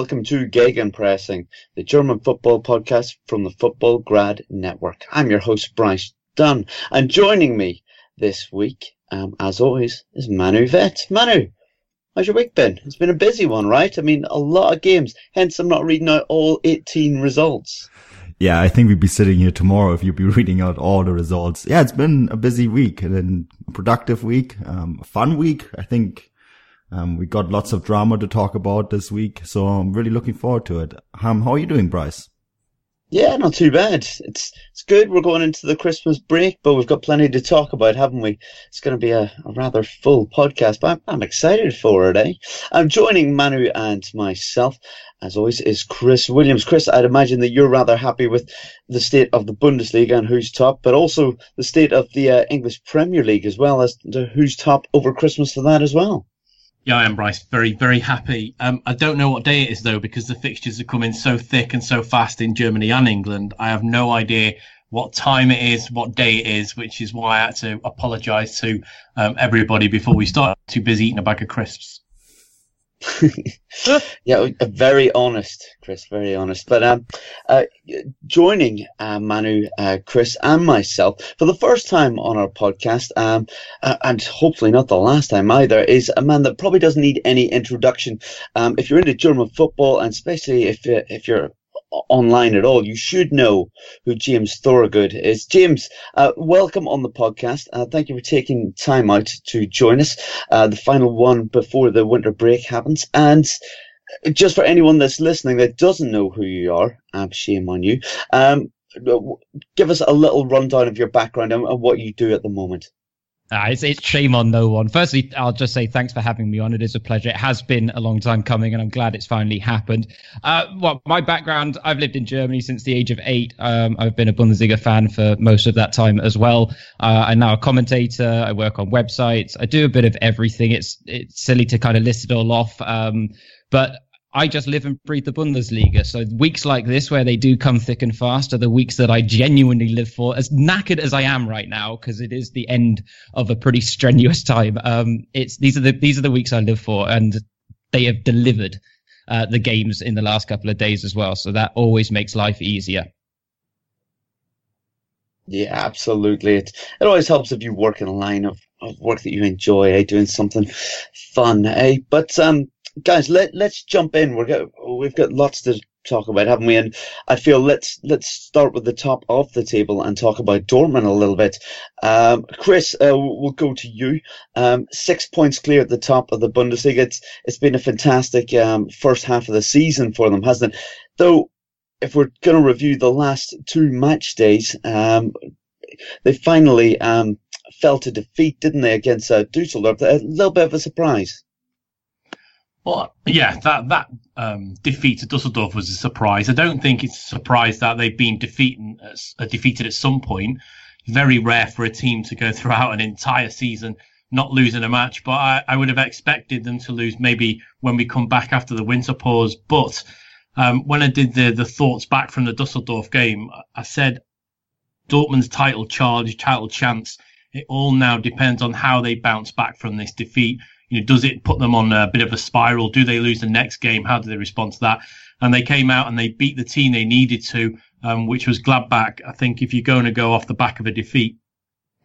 Welcome to Gegenpressing, the German football podcast from the Futbolgrad Network. I'm your host Bryce Dunn, and joining me this week, um, as always, is Manu Veth. Manu, how's your week been? It's been a busy one, right? I mean, a lot of games. Hence, I'm not reading out all 18 results. Yeah, I think we'd be sitting here tomorrow if you'd be reading out all the results. Yeah, it's been a busy week and a productive week, um, a fun week. I think, um, we got lots of drama to talk about this week. So I'm really looking forward to it. Um, how are you doing, Bryce? Yeah, not too bad. It's it's good. We're going into the Christmas break, but we've got plenty to talk about, haven't we? It's going to be a, a rather full podcast, but I'm, I'm excited for it, eh? I'm joining Manu and myself, as always, is Chris Williams. Chris, I'd imagine that you're rather happy with the state of the Bundesliga and who's top, but also the state of the uh, English Premier League as well as who's top over Christmas for that as well. Yeah, I am Bryce. Very, very happy. Um, I don't know what day it is though, because the fixtures are coming so thick and so fast in Germany and England. I have no idea what time it is, what day it is, which is why I had to apologise to um, everybody before we start. Too busy eating a bag of crisps. yeah, very honest, Chris. Very honest. But um, uh, joining uh, Manu, uh, Chris, and myself for the first time on our podcast, um, uh, and hopefully not the last time either, is a man that probably doesn't need any introduction. Um, if you're into German football, and especially if if you're online at all, you should know who James Thorogood is. James, uh, welcome on the podcast. Uh, thank you for taking time out to join us. Uh, the final one before the winter break happens. And just for anyone that's listening that doesn't know who you are, um, shame on you. Um, give us a little rundown of your background and, and what you do at the moment. Uh, it's, it's shame on no one. Firstly, I'll just say thanks for having me on. It is a pleasure. It has been a long time coming, and I'm glad it's finally happened. Uh, well, my background I've lived in Germany since the age of eight. Um, I've been a Bundesliga fan for most of that time as well. Uh, I'm now a commentator. I work on websites. I do a bit of everything. It's it's silly to kind of list it all off. Um, but I just live and breathe the Bundesliga. So weeks like this, where they do come thick and fast, are the weeks that I genuinely live for. As knackered as I am right now, because it is the end of a pretty strenuous time. Um, it's these are the these are the weeks I live for, and they have delivered uh, the games in the last couple of days as well. So that always makes life easier. Yeah, absolutely. It it always helps if you work in a line of, of work that you enjoy, eh? Doing something fun, eh? But um, guys, let let's jump in. We're we've got lots to talk about, haven't we? And I feel let's let's start with the top of the table and talk about Dortmund a little bit. Um, Chris, uh, we'll go to you. Um, six points clear at the top of the Bundesliga. It's it's been a fantastic um, first half of the season for them, hasn't it? Though, if we're going to review the last two match days, um, they finally um, fell to defeat, didn't they, against uh, Dusseldorf? A little bit of a surprise. Well, yeah, that that um, defeat to Dusseldorf was a surprise. I don't think it's a surprise that they've been defeated uh, defeated at some point. Very rare for a team to go throughout an entire season not losing a match, but I, I would have expected them to lose maybe when we come back after the winter pause. But um, when I did the the thoughts back from the Dusseldorf game, I said Dortmund's title charge, title chance. It all now depends on how they bounce back from this defeat you know, does it put them on a bit of a spiral? Do they lose the next game? How do they respond to that? And they came out and they beat the team they needed to, um, which was Gladbach. I think if you're going to go off the back of a defeat,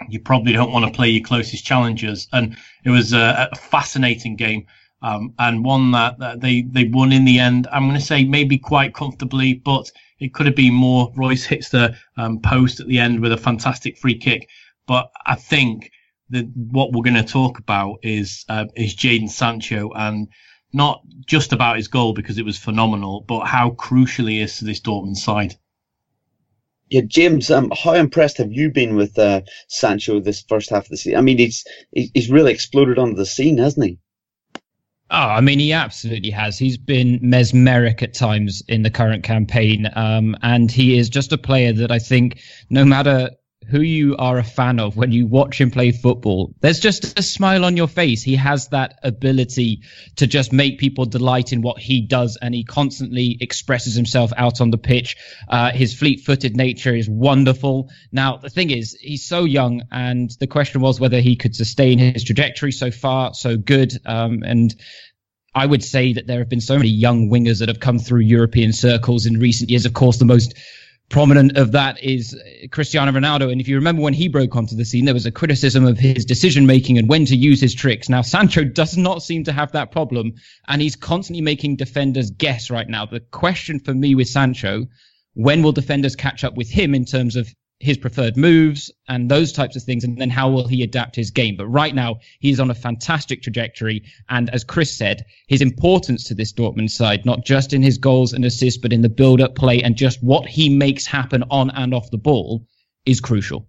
you probably don't want to play your closest challengers. And it was a, a fascinating game. Um, and one that, that, they, they won in the end. I'm going to say maybe quite comfortably, but it could have been more. Reus hits the um, post at the end with a fantastic free kick. But I think the, what we're going to talk about is uh, is Jadon Sancho and not just about his goal because it was phenomenal, but how crucial he is to this Dortmund side. Yeah, James, um, how impressed have you been with uh, Sancho this first half of the season? I mean, he's he's really exploded onto the scene, hasn't he? Oh, I mean, he absolutely has. He's been mesmeric at times in the current campaign, um, and he is just a player that I think, no matter who you are a fan of when you watch him play football, there's just a smile on your face. He has that ability to just make people delight in what he does, and he constantly expresses himself out on the pitch. Uh, his fleet footed nature is wonderful. Now, the thing is, he's so young, and the question was whether he could sustain his trajectory so far, so good. Um, and I would say that there have been so many young wingers that have come through European circles in recent years. Of course, the most prominent of that is Cristiano Ronaldo. And if you remember when he broke onto the scene, there was a criticism of his decision making and when to use his tricks. Now, Sancho does not seem to have that problem, and he's constantly making defenders guess right now. The question for me with Sancho, when will defenders catch up with him in terms of his preferred moves and those types of things, and then how will he adapt his game? But right now, he's on a fantastic trajectory. And as Chris said, his importance to this Dortmund side, not just in his goals and assists, but in the build up play and just what he makes happen on and off the ball is crucial.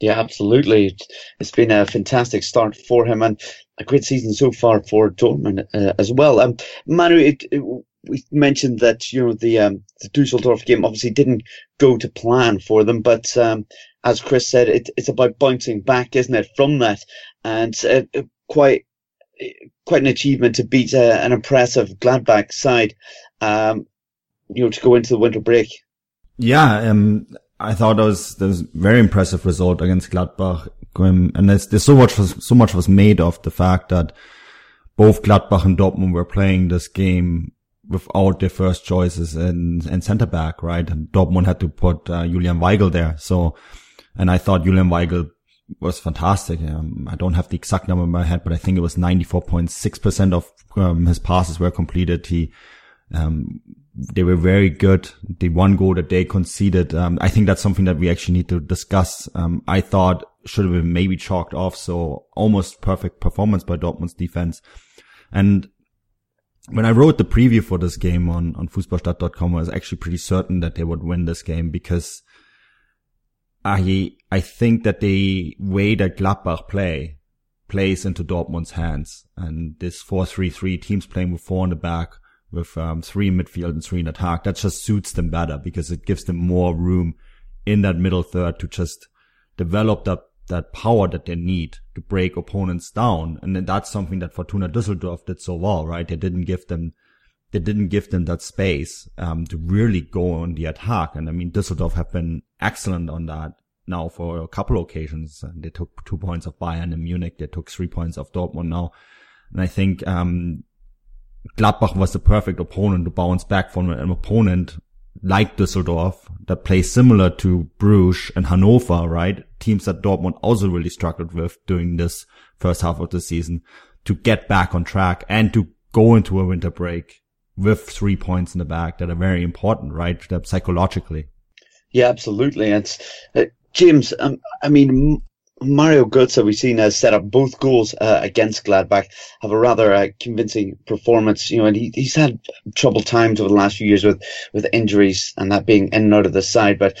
Yeah, absolutely. It's been a fantastic start for him and a great season so far for Dortmund uh, as well. Um, Manu, it, it, we mentioned that you know the um, the Dusseldorf game obviously didn't go to plan for them, but um, as Chris said, it, it's about bouncing back, isn't it, from that, and uh, uh quite quite an achievement to beat uh, an impressive Gladbach side, um, you know, to go into the winter break. Yeah, um, I thought that was that was very impressive result against Gladbach, and there's, there's so much was, so much was made of the fact that both Gladbach and Dortmund were playing this game without their first choices and, and center back, right? And Dortmund had to put uh, Julian Weigl there. So, and I thought Julian Weigl was fantastic. Um, I don't have the exact number in my head, but I think it was 94.6% of um, his passes were completed. He, um, they were very good. The one goal that they conceded, um, I think that's something that we actually need to discuss. Um, I thought should have been maybe chalked off. So almost perfect performance by Dortmund's defense. And when I wrote the preview for this game on, on Fußballstadt.com, I was actually pretty certain that they would win this game because I, I think that the way that Gladbach play plays into Dortmund's hands. And this 4-3-3 teams playing with four in the back with, um, three in midfield and three in attack, that just suits them better because it gives them more room in that middle third to just develop that that power that they need to break opponents down. And that's something that Fortuna Düsseldorf did so well, right? They didn't give them, they didn't give them that space, um, to really go on the attack. And I mean, Düsseldorf have been excellent on that now for a couple occasions. They took two points of Bayern in Munich. They took three points of Dortmund now. And I think, um, Gladbach was the perfect opponent to bounce back from an opponent like Düsseldorf that play similar to Bruges and Hannover, right? Teams that Dortmund also really struggled with during this first half of the season to get back on track and to go into a winter break with three points in the back that are very important, right? Psychologically. Yeah, absolutely. And uh, James, um, I mean, Mario Götze, we've seen, has set up both goals uh, against Gladbach, have a rather uh, convincing performance. You know, and he, he's had troubled times over the last few years with, with injuries and that being in and out of the side. But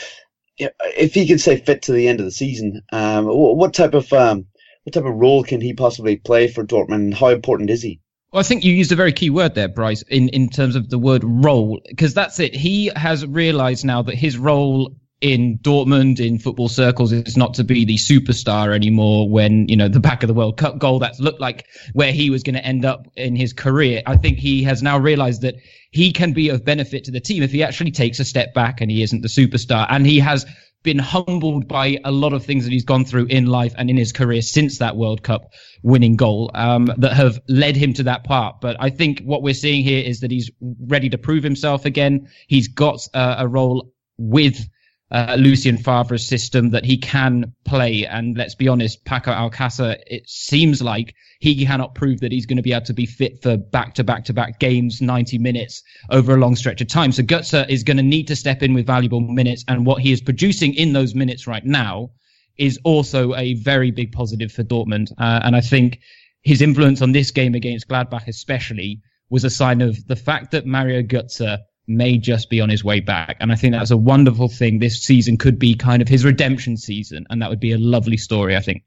if he can stay fit to the end of the season, um, what type of um, what type of role can he possibly play for Dortmund? And how important is he? Well, I think you used a very key word there, Bryce, in, in terms of the word role, because that's it. He has realized now that his role in Dortmund in football circles is not to be the superstar anymore when you know the back of the World Cup goal that's looked like where he was going to end up in his career I think he has now realized that he can be of benefit to the team if he actually takes a step back and he isn't the superstar and he has been humbled by a lot of things that he's gone through in life and in his career since that World Cup winning goal um, that have led him to that part. But I think what we're seeing here is that he's ready to prove himself again. He's got uh, a role with uh, Lucien Favre's system that he can play. And let's be honest, Paco Alcacer, it seems like he cannot prove that he's going to be able to be fit for back to back to back games, 90 minutes over a long stretch of time. So Götze is going to need to step in with valuable minutes. And what he is producing in those minutes right now is also a very big positive for Dortmund. Uh, and I think his influence on this game against Gladbach, especially, was a sign of the fact that Mario Götze may just be on his way back. And I think that's a wonderful thing. This season could be kind of his redemption season, and that would be a lovely story, I think.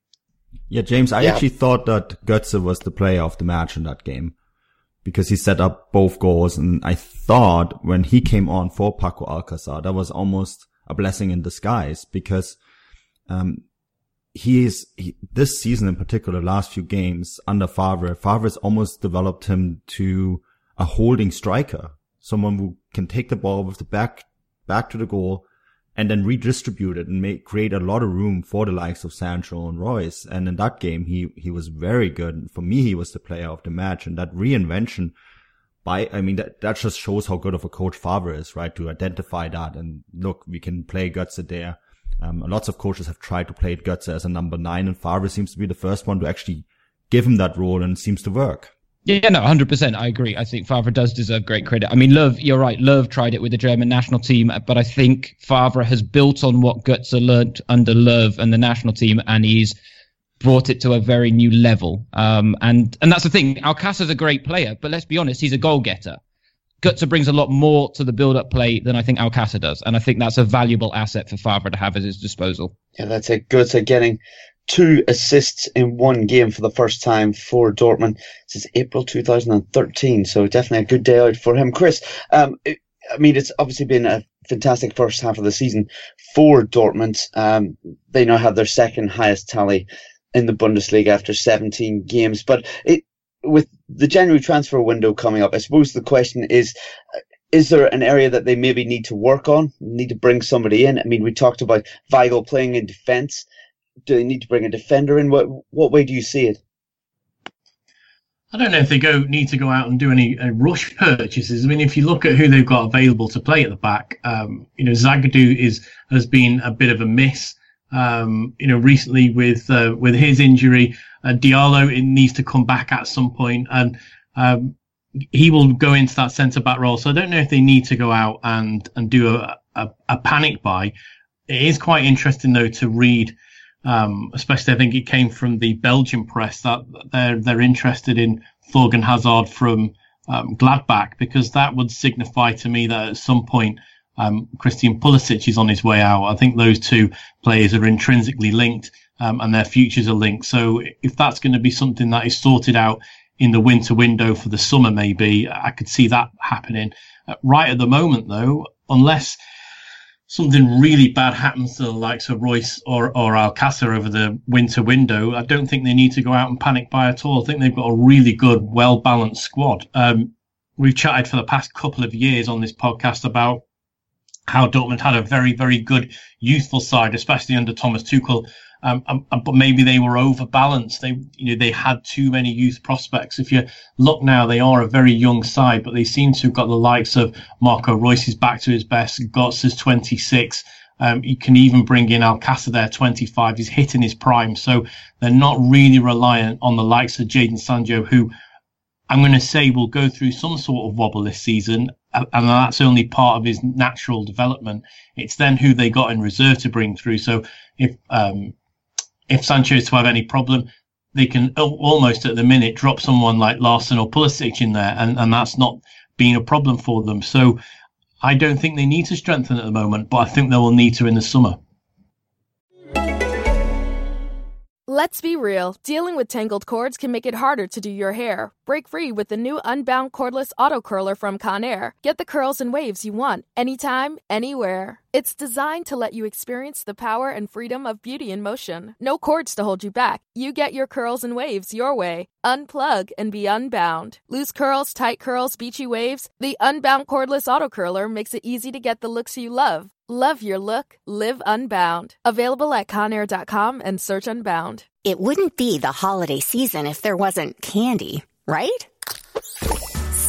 Yeah, James, I Yeah. actually thought that Götze was the player of the match in that game because he set up both goals. And I thought when he came on for Paco Alcacer, that was almost a blessing in disguise because, um, he is, he, this season in particular, last few games under Favre, Favre has almost developed him to a holding striker, someone who can take the ball with the back, back to the goal and then redistribute it and make, create a lot of room for the likes of Sancho and Reus. And in that game, he, he was very good. For me, he was the player of the match and that reinvention by, I mean, that, that just shows how good of a coach Favre is, right? To identify that and look, we can play Götze there. Um, lots of coaches have tried to play Götze as a number nine and Favre seems to be the first one to actually give him that role and it seems to work. Yeah, no, 100%. I agree. I think Favre does deserve great credit. I mean, Löw, you're right. Löw tried it with the German national team, but I think Favre has built on what Götze learnt under Löw and the national team, and he's brought it to a very new level. Um, and, and that's the thing. Alcacer's a great player, but let's be honest, he's a goal getter. Götze brings a lot more to the build-up play than I think Alcacer does, and I think that's a valuable asset for Favre to have at his disposal. Yeah, that's it. Götze getting two assists in one game for the first time for Dortmund since April 2013. So definitely a good day out for him. Chris, um, it, I mean, it's obviously been a fantastic first half of the season for Dortmund. Um, they now have their second highest tally in the Bundesliga after 17 games. But it, with the January transfer window coming up, I suppose the question is, uh, is there an area that they maybe need to work on, need to bring somebody in? I mean, we talked about Weigl playing in defence. Do they need to bring a defender in? What what way do you see it? I don't know if they go need to go out and do any uh, rush purchases. I mean, if you look at who they've got available to play at the back, um, you know, Zagadou is has been a bit of a miss. Um, you know, recently with uh, with his injury, uh, Diallo it needs to come back at some point, and um, he will go into that centre back role. So I don't know if they need to go out and and do a, a, a panic buy. It is quite interesting though to read um, especially I think it came from the Belgian press that they're they're interested in Thorgan Hazard from um, Gladbach because that would signify to me that at some point um, Christian Pulisic is on his way out. I think those two players are intrinsically linked um, and their futures are linked. So if that's going to be something that is sorted out in the winter window for the summer, maybe I could see that happening. Uh, right at the moment, though, unless something really bad happens to the likes of Reus or, or Alcacer over the winter window, I don't think they need to go out and panic buy at all. I think they've got a really good, well balanced squad. Um, we've chatted for the past couple of years on this podcast about how Dortmund had a very, very good youthful side, especially under Thomas Tuchel. Um, um, um, but maybe they were overbalanced. They, you know, they had too many youth prospects. If you look now, they are a very young side, but they seem to have got the likes of Marco Reus is back to his best. Götze is 26. Um, you can even bring in Alcácer there, 25. He's hitting his prime. So they're not really reliant on the likes of Jadon Sancho, who I'm going to say will go through some sort of wobble this season. And that's only part of his natural development. It's then who they got in reserve to bring through. So if, um, if Sancho is to have any problem, they can almost at the minute drop someone like Larsen or Pulisic in there, and, and that's not being a problem for them. So I don't think they need to strengthen at the moment, but I think they will need to in the summer. Let's be real, dealing with tangled cords can make it harder to do your hair. Break free with the new Unbound Cordless Auto Curler from Conair. Get the curls and waves you want, anytime, anywhere. It's designed to let you experience the power and freedom of beauty in motion. No cords to hold you back. You get your curls and waves your way. Unplug and be unbound. Loose curls, tight curls, beachy waves. The Unbound Cordless Auto Curler makes it easy to get the looks you love. Love your look, live unbound. Available at conair.com and search unbound. It wouldn't be the holiday season if there wasn't candy, right?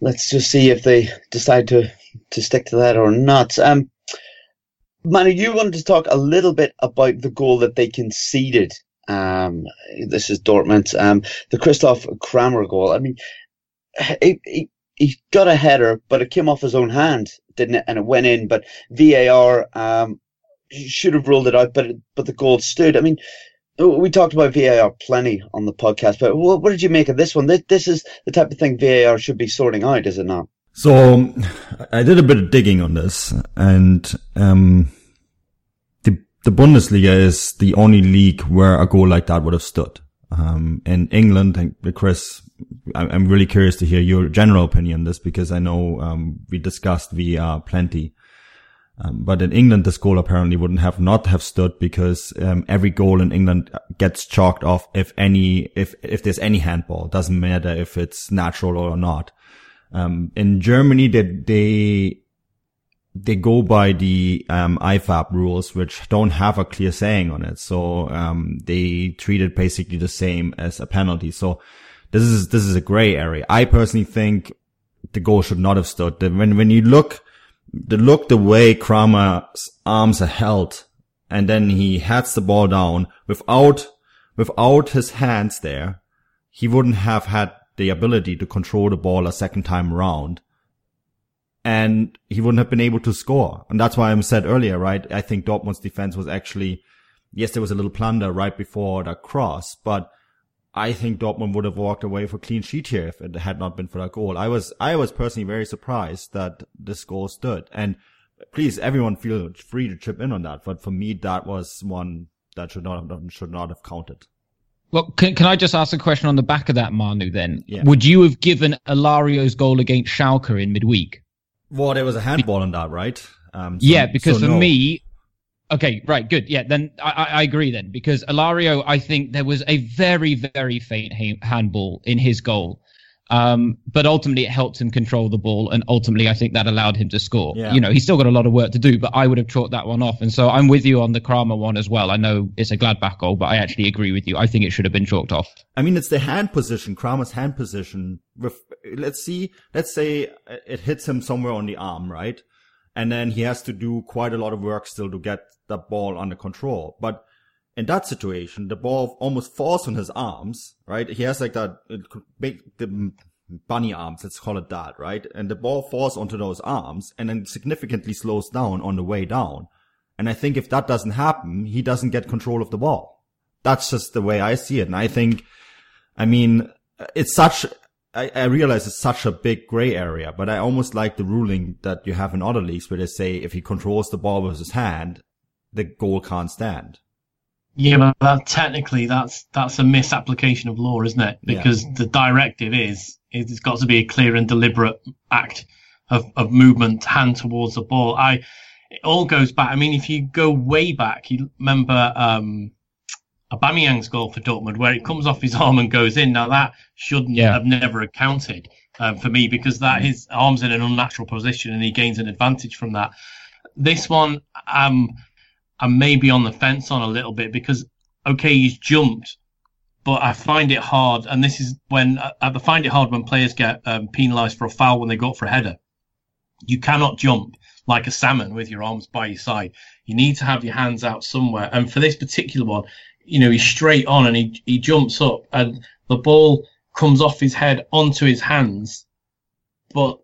Let's just see if they decide to to stick to that or not. Um, Manu, you wanted to talk a little bit about the goal that they conceded. Um, this is Dortmund. Um, the Christoph Kramer goal. I mean, he, he, he got a header, but it came off his own hand, didn't it? And it went in. But VAR um, should have ruled it out, but but the goal stood. I mean, we talked about VAR plenty on the podcast, but what, what did you make of this one? This, this is the type of thing VAR should be sorting out, is it not? So I did a bit of digging on this, and um, the the Bundesliga is the only league where a goal like that would have stood. Um, in England, and Chris, I'm really curious to hear your general opinion on this because I know um, we discussed VAR plenty. Um, but in England, this goal apparently wouldn't have not have stood because um, every goal in England gets chalked off if any if if there's any handball. It doesn't matter if it's natural or not. Um, in Germany, they, they, they go by the, um, IFAB rules, which don't have a clear saying on it. So, um, they treat it basically the same as a penalty. So this is, this is a gray area. I personally think the goal should not have stood. When, when you look, the look the way Kramer's arms are held and then he heads the ball down without, without his hands there, he wouldn't have had the ability to control the ball a second time around. And he wouldn't have been able to score. And that's why I said earlier, right? I think Dortmund's defense was actually, yes, there was a little plunder right before the cross, but I think Dortmund would have walked away for clean sheet here if it had not been for that goal. I was, I was personally very surprised that this goal stood. And please, everyone feel free to chip in on that. But for me, that was one that should not have, should not have counted. Well, can, can I just ask a question on the back of that, Manu? Then, yeah. would you have given Alario's goal against Schalke in midweek? Well, there was a handball on that, right? Um, so, yeah, because so for no. me, okay, right, good, yeah. Then I, I agree. Then because Alario, I think there was a very, very faint handball in his goal, um, but ultimately, it helped him control the ball, and ultimately, I think that allowed him to score. Yeah. You know, he's still got a lot of work to do, but I would have chalked that one off. And so I'm with you on the Kramer one as well. I know it's a Gladbach goal, but I actually agree with you. I think it should have been chalked off. I mean, it's the hand position, Kramer's hand position. Let's see, let's say it hits him somewhere on the arm, right? And then he has to do quite a lot of work still to get the ball under control. But in that situation, the ball almost falls on his arms, right? He has like that, the bunny arms, let's call it that, right? And the ball falls onto those arms and then significantly slows down on the way down. And I think if that doesn't happen, he doesn't get control of the ball. That's just the way I see it. And I think, I mean, it's such, I, I realize it's such a big gray area, but I almost like the ruling that you have in other leagues where they say if he controls the ball with his hand, the goal can't stand. Yeah, but that, technically that's that's a misapplication of law, isn't it? Because yeah. the directive is it's got to be a clear and deliberate act of, of movement, hand towards the ball. I it all goes back. I mean, if you go way back, you remember um, Aubameyang's goal for Dortmund, where it comes off his arm and goes in. Now that shouldn't yeah. have never accounted um, for me because that his arm's in an unnatural position and he gains an advantage from that. This one, um, I'm maybe on the fence on a little bit because okay, he's jumped, but I find it hard, and this is when I find it hard when players get um, penalised for a foul when they go for a header. You cannot jump like a salmon with your arms by your side. You need to have your hands out somewhere. And for this particular one, you know, he's straight on and he he jumps up, and the ball comes off his head onto his hands, but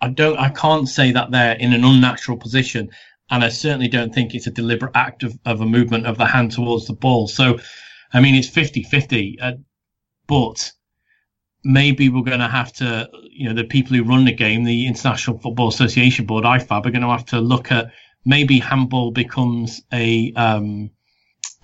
I don't, I can't say that they're in an unnatural position and I certainly don't think it's a deliberate act of, of a movement of the hand towards the ball. So, I mean, it's 50 50, uh, but maybe we're going to have to, you know, the people who run the game, the International Football Association Board, IFAB, are going to have to look at maybe handball becomes a um,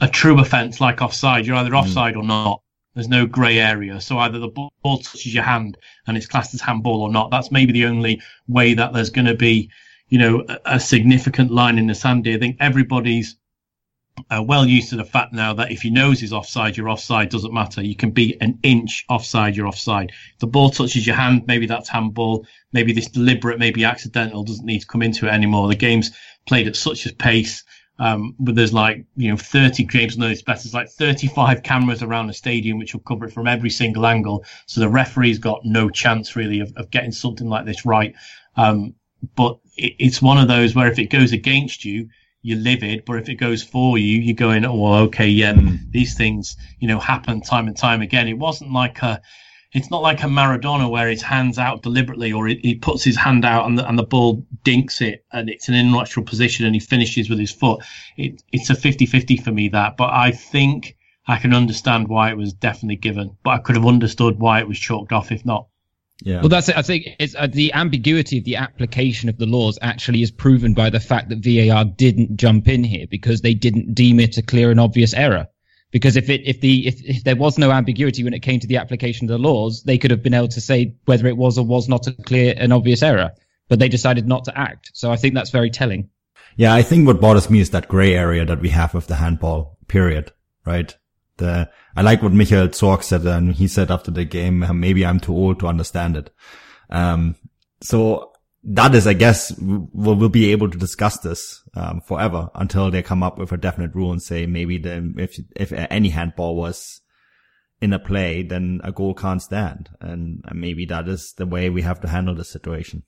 a true offence like offside. You're either mm. offside mm. or not. There's no grey area. So either the ball touches your hand and it's classed as handball or not. That's maybe the only way that there's going to be you know, a, a significant line in the sand here. I think everybody's uh, well used to the fact now that if your nose is offside, you're offside. Doesn't matter. You can be an inch offside, you're offside. If the ball touches your hand, maybe that's handball. Maybe this deliberate, maybe accidental doesn't need to come into it anymore. The game's played at such a pace Um, but there's like, you know, 30 James knows better. There's like 35 cameras around the stadium, which will cover it from every single angle. So the referee's got no chance really of, of getting something like this right. Um, but it, it's one of those where if it goes against you, you're livid, but if it goes for you, you're going, oh, okay, yeah, hmm. these things, you know, happen time and time again. It wasn't like a, it's not like a Maradona where his hands out deliberately or he, he puts his hand out and the, and the ball dinks it and it's an unnatural position and he finishes with his foot. It, it's a 50-50 for me that, but I think I can understand why it was definitely given, but I could have understood why it was chalked off if not. Yeah. Well, that's it. I think it's uh, the ambiguity of the application of the laws actually is proven by the fact that VAR didn't jump in here because they didn't deem it a clear and obvious error. Because if it if the if, if there was no ambiguity when it came to the application of the laws, they could have been able to say whether it was or was not a clear and obvious error. But they decided not to act. So I think that's very telling. Yeah, I think what bothers me is that gray area that we have with the handball period, right? The, I like what Michael Zorc said, and he said after the game, maybe I'm too old to understand it. Um, so that is, I guess, we'll, we'll be able to discuss this um, forever until they come up with a definite rule and say maybe the, if if any handball was in a play, then a goal can't stand, and maybe that is the way we have to handle the situation.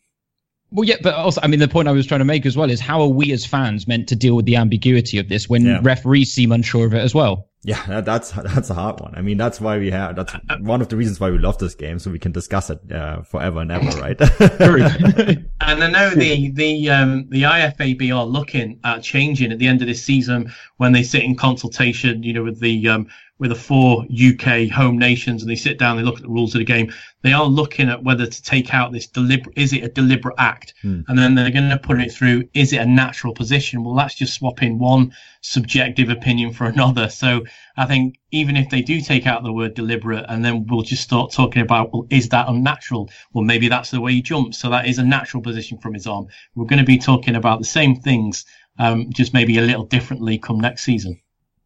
Well, yeah, but also, I mean, the point I was trying to make as well is how are we as fans meant to deal with the ambiguity of this when yeah. referees seem unsure of it as well? Yeah, that's that's a hard one. I mean, that's why we have that's one of the reasons why we love this game, so we can discuss it uh, forever and ever, right? And I know the the um, the IFAB are looking at changing at the end of this season when they sit in consultation, you know, with the um, with the four UK home nations and they sit down, they look at the rules of the game. They are looking at whether to take out this deliberate, is it a deliberate act? Hmm. And then they're going to put it through, is it a natural position? Well, that's just swapping one subjective opinion for another. So I think even if they do take out the word deliberate and then we'll just start talking about, well, is that unnatural? Well, maybe that's the way he jumps. So that is a natural position from his arm. We're going to be talking about the same things, um, just maybe a little differently come next season.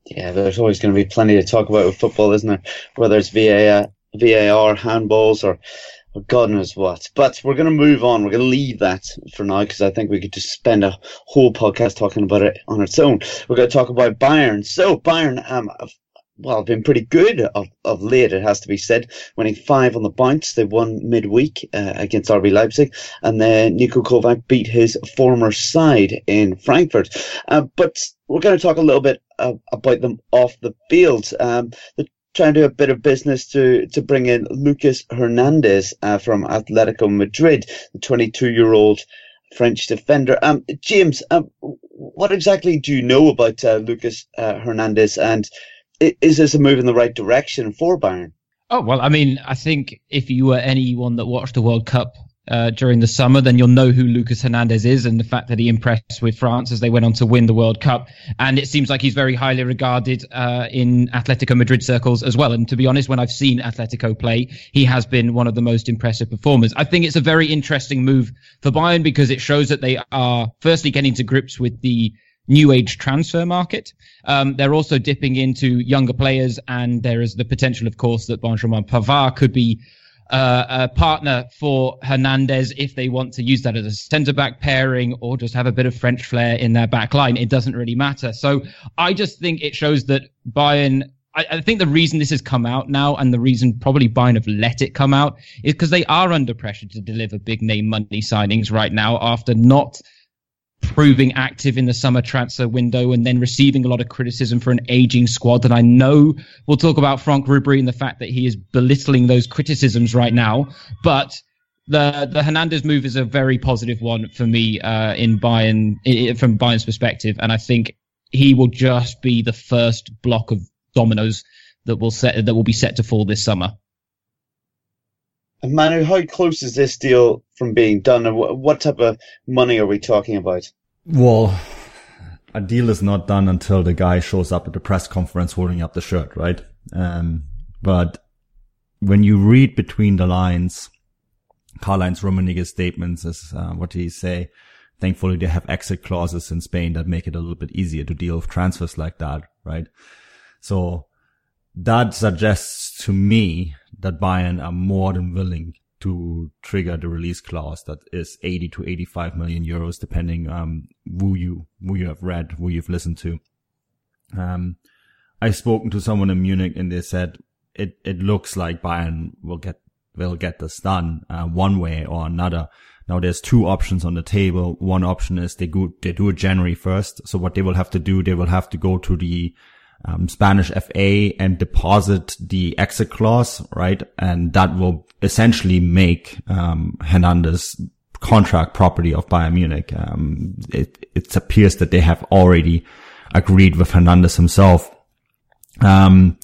Yeah, there's always going to be plenty to talk about with football, isn't there? Whether it's VAR, VAR handballs, or, or God knows what. But we're going to move on. We're going to leave that for now because I think we could just spend a whole podcast talking about it on its own. We're going to talk about Bayern. So Bayern, um, well, been pretty good of, of late, it has to be said. Winning five on the bounce. They won midweek uh, against RB Leipzig, and then Niko Kovac beat his former side in Frankfurt. Uh, but we're going to talk a little bit uh, about them off the field. Um, they're trying to do a bit of business to, to bring in Lucas Hernandez uh, from Atletico Madrid, the 22 year old French defender. Um, James, um, what exactly do you know about uh, Lucas uh, Hernandez and is this a move in the right direction for Bayern? Oh well, I mean, I think if you were anyone that watched the World Cup uh, during the summer, then you'll know who Lucas Hernandez is and the fact that he impressed with France as they went on to win the World Cup. And it seems like he's very highly regarded uh, in Atletico Madrid circles as well. And to be honest, when I've seen Atletico play, he has been one of the most impressive performers. I think it's a very interesting move for Bayern because it shows that they are firstly getting to grips with the new age transfer market. Um, they're also dipping into younger players, and there is the potential, of course, that Benjamin Pavard could be uh, a partner for Hernandez if they want to use that as a centre back pairing or just have a bit of French flair in their back line. It doesn't really matter. So I just think it shows that Bayern. I, I think the reason this has come out now and the reason probably Bayern have let it come out is because they are under pressure to deliver big name money signings right now after not proving active in the summer transfer window and then receiving a lot of criticism for an aging squad. And I know we'll talk about Franck Ribery and the fact that he is belittling those criticisms right now, but the the Hernandez move is a very positive one for me uh, in Bayern from Bayern's perspective, and I think he will just be the first block of dominoes that will set that will be set to fall this summer. Manu, how close is this deal from being done, what type of money are we talking about? Well, a deal is not done until the guy shows up at the press conference holding up the shirt, right? Um, but when you read between the lines, Karl-Heinz Rummenigge's statements is uh, what he say? Thankfully, they have exit clauses in Spain that make it a little bit easier to deal with transfers like that, right? So that suggests to me that Bayern are more than willing to trigger the release clause that is 80 to 85 million euros, depending um, who you who you have read, who you've listened to. Um, I've spoken to someone in Munich and they said it it looks like Bayern will get will get this done uh, one way or another. Now there's two options on the table. One option is they go they do it January 1st. So what they will have to do, they will have to go to the um, Spanish FA and deposit the exit clause, right? And that will essentially make um, Hernandez contract property of Bayern Munich. Um, it, it appears that they have already agreed with Hernandez himself. Um,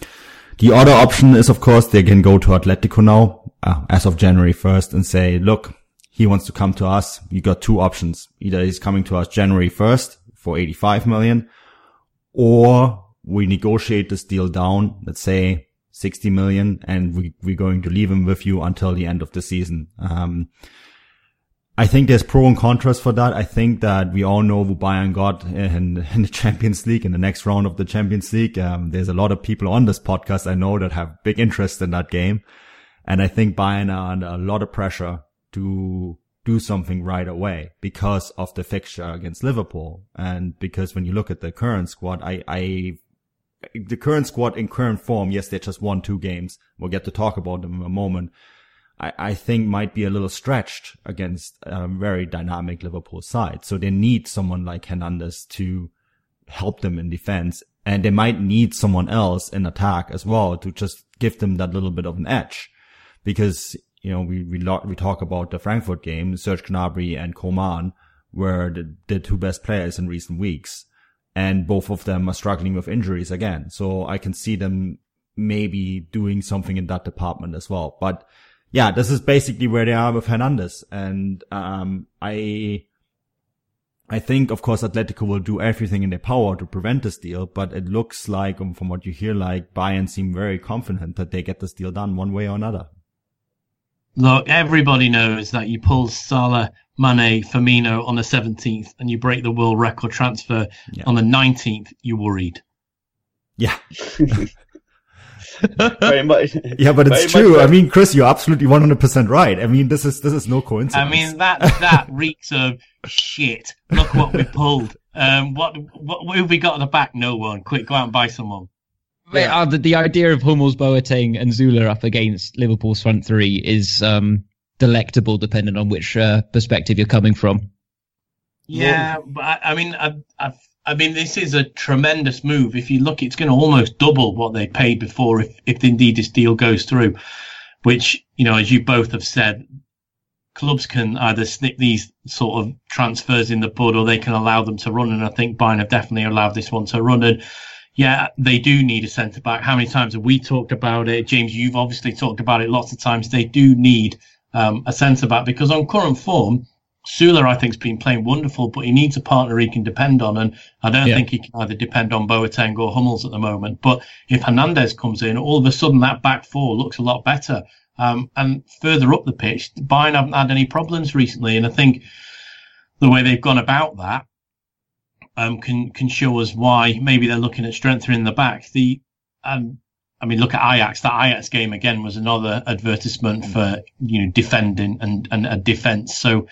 the other option is, of course, they can go to Atletico now, uh, as of January 1st and say, look, he wants to come to us. You got two options. Either he's coming to us January 1st for 85 million or we negotiate this deal down, let's say 60 million, and we, we're going to leave him with you until the end of the season. Um, I think there's pro and contrast for that. I think that we all know who Bayern got in, in the Champions League in the next round of the Champions League. Um, there's a lot of people on this podcast I know that have big interest in that game. And I think Bayern are under a lot of pressure to do something right away because of the fixture against Liverpool. And because when you look at the current squad, I, I the current squad in current form, yes, they just won two games. We'll get to talk about them in a moment. I, I think might be a little stretched against a very dynamic Liverpool side. So they need someone like Hernandez to help them in defense. And they might need someone else in attack as well to just give them that little bit of an edge. Because, you know, we, we, we talk about the Frankfurt game, Serge Gnabry and Coman were the, the two best players in recent weeks and both of them are struggling with injuries again. So I can see them maybe doing something in that department as well. But yeah, this is basically where they are with Hernandez. And, um, I, I think, of course, Atletico will do everything in their power to prevent this deal, but it looks like, um, from what you hear, like Bayern seem very confident that they get this deal done one way or another. Look, everybody knows that you pull Salah Mane, Firmino on the 17th, and you break the world record transfer yeah. on the 19th, you're worried. Yeah. very much. Yeah, but it's true. I mean, Chris, you're absolutely 100% right. I mean, this is, this is no coincidence. I mean, that, that reeks of shit. Look what we pulled. Um, what, what, what have we got at the back? No one. Quick, go out and buy someone. Yeah. Uh, the, the idea of Hummels, Boateng, and Süle up against Liverpool's front three is um, delectable, depending on which uh, perspective you're coming from. Yeah, but I, I mean, I, I, I, mean, this is a tremendous move. If you look, it's going to almost double what they paid before, if, if indeed this deal goes through. Which, you know, as you both have said, clubs can either snip these sort of transfers in the bud, or they can allow them to run. And I think Bayern have definitely allowed this one to run. And yeah, they do need a centre back. How many times have we talked about it? James, you've obviously talked about it lots of times. They do need um, a centre back because on current form, Süle, I think, has been playing wonderful, but he needs a partner he can depend on. And I don't yeah. think he can either depend on Boateng or Hummels at the moment. But if Hernandez comes in, all of a sudden that back four looks a lot better. Um, and further up the pitch, Bayern haven't had any problems recently. And I think the way they've gone about that um, can can show us why maybe they're looking at strengthening the back. The um, I mean, look at Ajax. That Ajax game again was another advertisement for you know defending and and a defense. So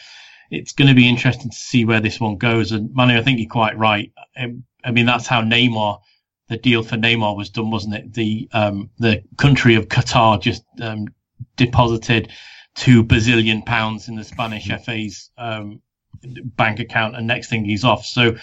it's going to be interesting to see where this one goes. And Manu, I think you're quite right. Um, I mean, that's how Neymar, the deal for Neymar was done, wasn't it? The um, the country of Qatar just um, deposited two bazillion pounds in the Spanish FA's um, bank account, and next thing he's off. So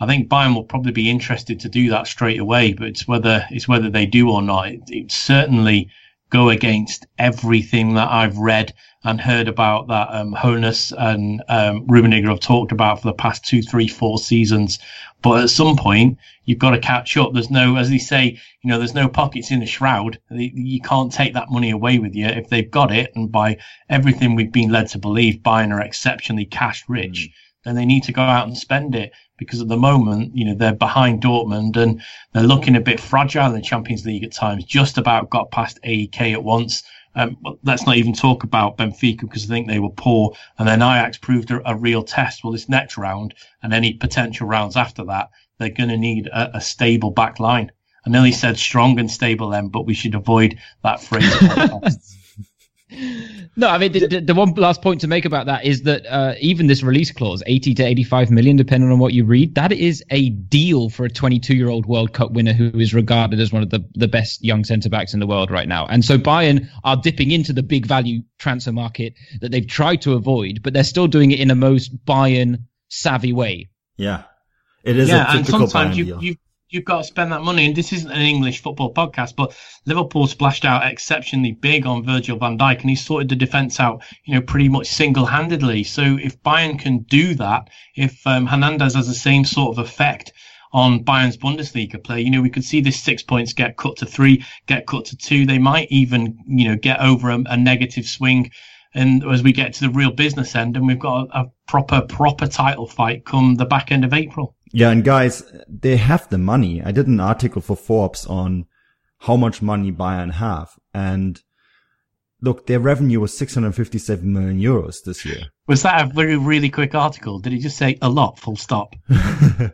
I think Bayern will probably be interested to do that straight away, but it's whether it's whether they do or not. It, certainly go against everything that I've read and heard about that um, Hoeneß and um, Rummenigge have talked about for the past two, three, four seasons. But at some point, you've got to catch up. There's no, as they say, you know, there's no pockets in the shroud. You can't take that money away with you if they've got it. And by everything we've been led to believe, Bayern are exceptionally cash rich. Mm. Then they need to go out and spend it because at the moment, you know, they're behind Dortmund and they're looking a bit fragile in the Champions League at times. Just about got past AEK Athens. Um, let's not even talk about Benfica because I think they were poor. And then Ajax proved a, a real test. Well, this next round and any potential rounds after that, they're going to need a, a stable back line. I nearly said strong and stable then, but we should avoid that phrase. no, I mean the, the, the, one last point to make about that is that uh, even this release clause, eighty to eighty-five million, depending on what you read, that is a deal for a twenty-two-year-old World Cup winner who is regarded as one of the, the best young centre backs in the world right now. And so Bayern are dipping into the big value transfer market that they've tried to avoid, but they're still doing it in a most Bayern savvy way. Yeah, it is. Yeah, and sometimes you, you you've got to spend that money. And this isn't an English football podcast, but Liverpool splashed out exceptionally big on Virgil van Dijk and he sorted the defence out, you know, pretty much single handedly. So if Bayern can do that, if um, Hernandez has the same sort of effect on Bayern's Bundesliga play, you know, we could see this six points get cut to three, get cut to two. They might even, you know, get over a, a negative swing. And as we get to the real business end, and we've got a, a proper, proper title fight come the back end of April. Yeah, and guys, they have the money. I did an article for Forbes on how much money Bayern have. And look, their revenue was 657 million euros this year. Was that a very, really quick article? Did he just say a lot, full stop? yeah,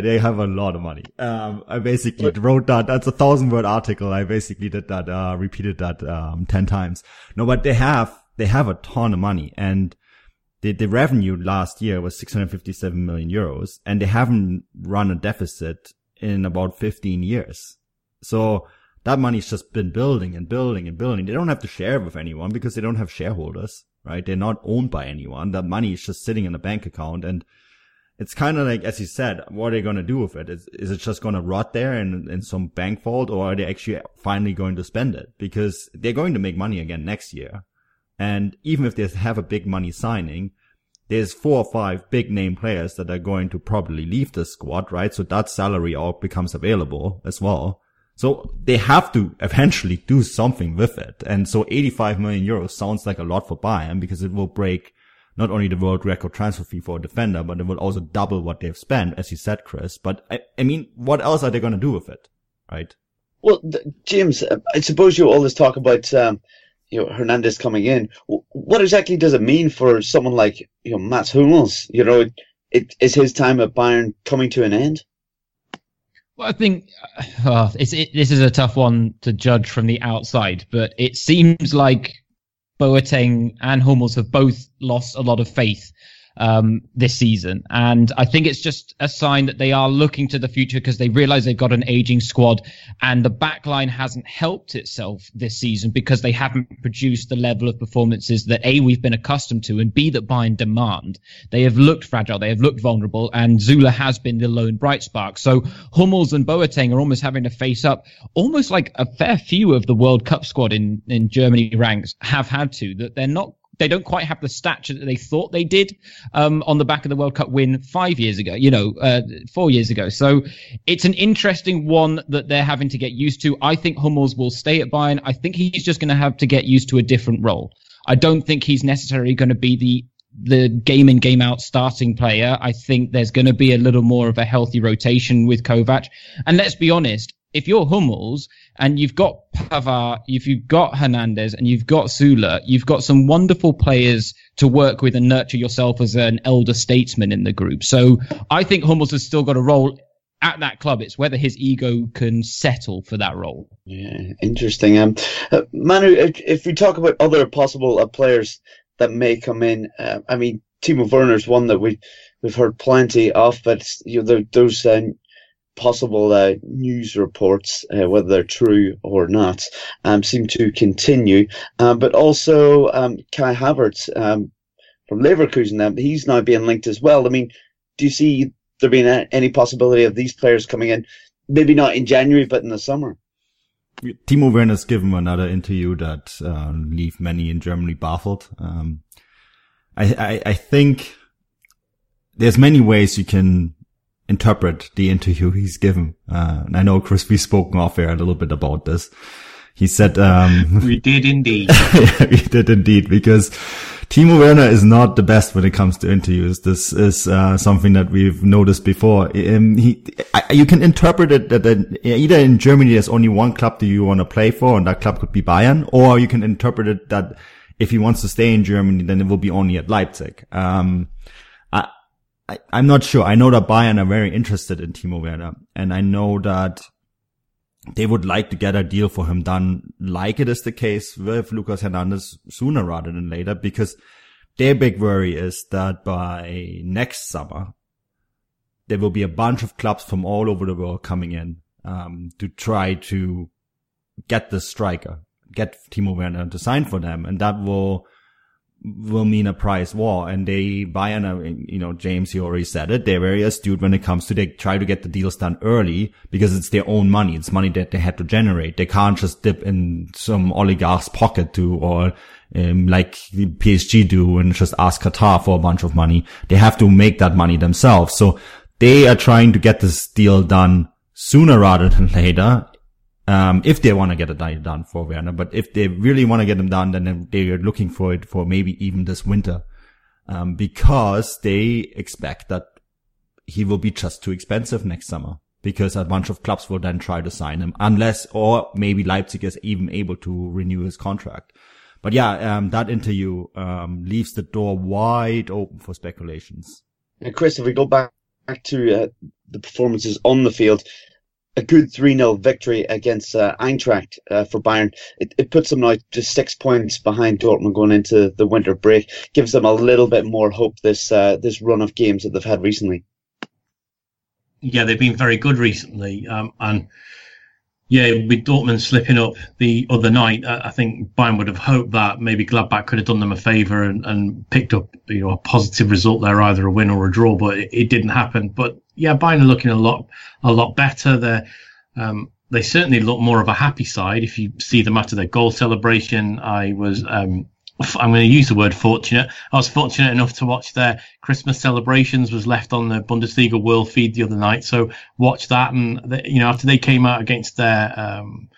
they have a lot of money. Um, I basically wrote that. That's a thousand word article. I basically did that, uh, repeated that, um, 10 times. No, but they have, they have a ton of money and the, the revenue last year was 657 million euros and they haven't run a deficit in about 15 years. So that money's just been building and building and building. They don't have to share with anyone because they don't have shareholders, right? They're not owned by anyone. That money is just sitting in a bank account and it's kind of like, as you said, what are they going to do with it? Is, is it just going to rot there in, in some bank vault or are they actually finally going to spend it? Because they're going to make money again next year. And even if they have a big money signing, there's four or five big name players that are going to probably leave the squad, right? So that salary all becomes available as well. So they have to eventually do something with it. And so 85 million euros sounds like a lot for Bayern because it will break not only the world record transfer fee for a defender, but it will also double what they've spent, as you said, Chris. But I, I mean, what else are they going to do with it? Right? Well, James, I suppose you always talk about, um, you know Hernandez coming in. What exactly does it mean for someone like you know Mats Hummels? You know, it, is his time at Bayern coming to an end? Well, I think uh, it's it, this is a tough one to judge from the outside, but it seems like Boateng and Hummels have both lost a lot of faith um, this season. And I think it's just a sign that they are looking to the future because they realize they've got an aging squad and the backline hasn't helped itself this season because they haven't produced the level of performances that A, we've been accustomed to and B, that Bayern demand. They have looked fragile. They have looked vulnerable and Süle has been the lone bright spark. So Hummels and Boateng are almost having to face up almost like a fair few of the World Cup squad in, in Germany ranks have had to, that they're not they don't quite have the stature that they thought they did um, on the back of the World Cup win five years ago, you know, uh, four years ago. So it's an interesting one that they're having to get used to. I think Hummels will stay at Bayern. I think he's just going to have to get used to a different role. I don't think he's necessarily going to be the the game in game out starting player. I think there's going to be a little more of a healthy rotation with Kovac. And let's be honest, if you're Hummels and you've got Pavard, if you've got Hernandez and you've got Süle, you've got some wonderful players to work with and nurture yourself as an elder statesman in the group. So I think Hummels has still got a role at that club. It's whether his ego can settle for that role. Yeah, interesting. Um, uh, Manu, if, if, we talk about other possible uh, players that may come in, uh, I mean, Timo Werner's one that we we've heard plenty of, but you know, those uh, possible uh, news reports, uh, whether they're true or not, um, seem to continue. Um, but also um, Kai Havertz um, from Leverkusen, um, he's now being linked as well. I mean, do you see there being any possibility of these players coming in? Maybe not in January, but in the summer. Timo Werner's given another interview that uh, leave many in Germany baffled. Um, I, I, I think there's many ways you can interpret the interview he's given. Uh, and I know Chris, we've spoken off air a little bit about this. He said, um, we did indeed. yeah, we did indeed because Timo Werner is not the best when it comes to interviews. This is, uh, something that we've noticed before. Um, he, I, you can interpret it that, that either in Germany there's only one club that you want to play for and that club could be Bayern, or you can interpret it that if he wants to stay in Germany, then it will be only at Leipzig. Um, I, am not sure. I know that Bayern are very interested in Timo Werner, and I know that they would like to get a deal for him done like it is the case with Lucas Hernandez sooner rather than later because their big worry is that by next summer, there will be a bunch of clubs from all over the world coming in um, to try to get the striker, get Timo Werner to sign for them, and that will will mean a price war. And they Bayern, uh, you know, James, you already said it. They're very astute when it comes to they try to get the deals done early because it's their own money. It's money that they had to generate. They can't just dip in some oligarch's pocket to or um, like PSG do and just ask Qatar for a bunch of money. They have to make that money themselves. So they are trying to get this deal done sooner rather than later. Um, if they want to get it done for Werner, but if they really want to get them done, then they are looking for it for maybe even this winter, um, because they expect that he will be just too expensive next summer because a bunch of clubs will then try to sign him unless, or maybe Leipzig is even able to renew his contract. But yeah, um, that interview, um, leaves the door wide open for speculations. And Chris, if we go back back to uh, the performances on the field, a good 3 0 victory against uh, Eintracht uh, for Bayern. It, it puts them now just six points behind Dortmund going into the winter break. Gives them a little bit more hope this uh, this run of games that they've had recently. Yeah, they've been very good recently. Um, and yeah, with Dortmund slipping up the other night, I think Bayern would have hoped that maybe Gladbach could have done them a favour and, and picked up you know a positive result there, either a win or a draw, but it, it didn't happen. But yeah, Bayern are looking a lot a lot better. They're um, they certainly look more of a happy side. If you see them after their goal celebration, I was um, I'm going to use the word fortunate. I was fortunate enough to watch their Christmas celebrations was left on the Bundesliga World Feed the other night. So watch that, and you know after they came out against their um,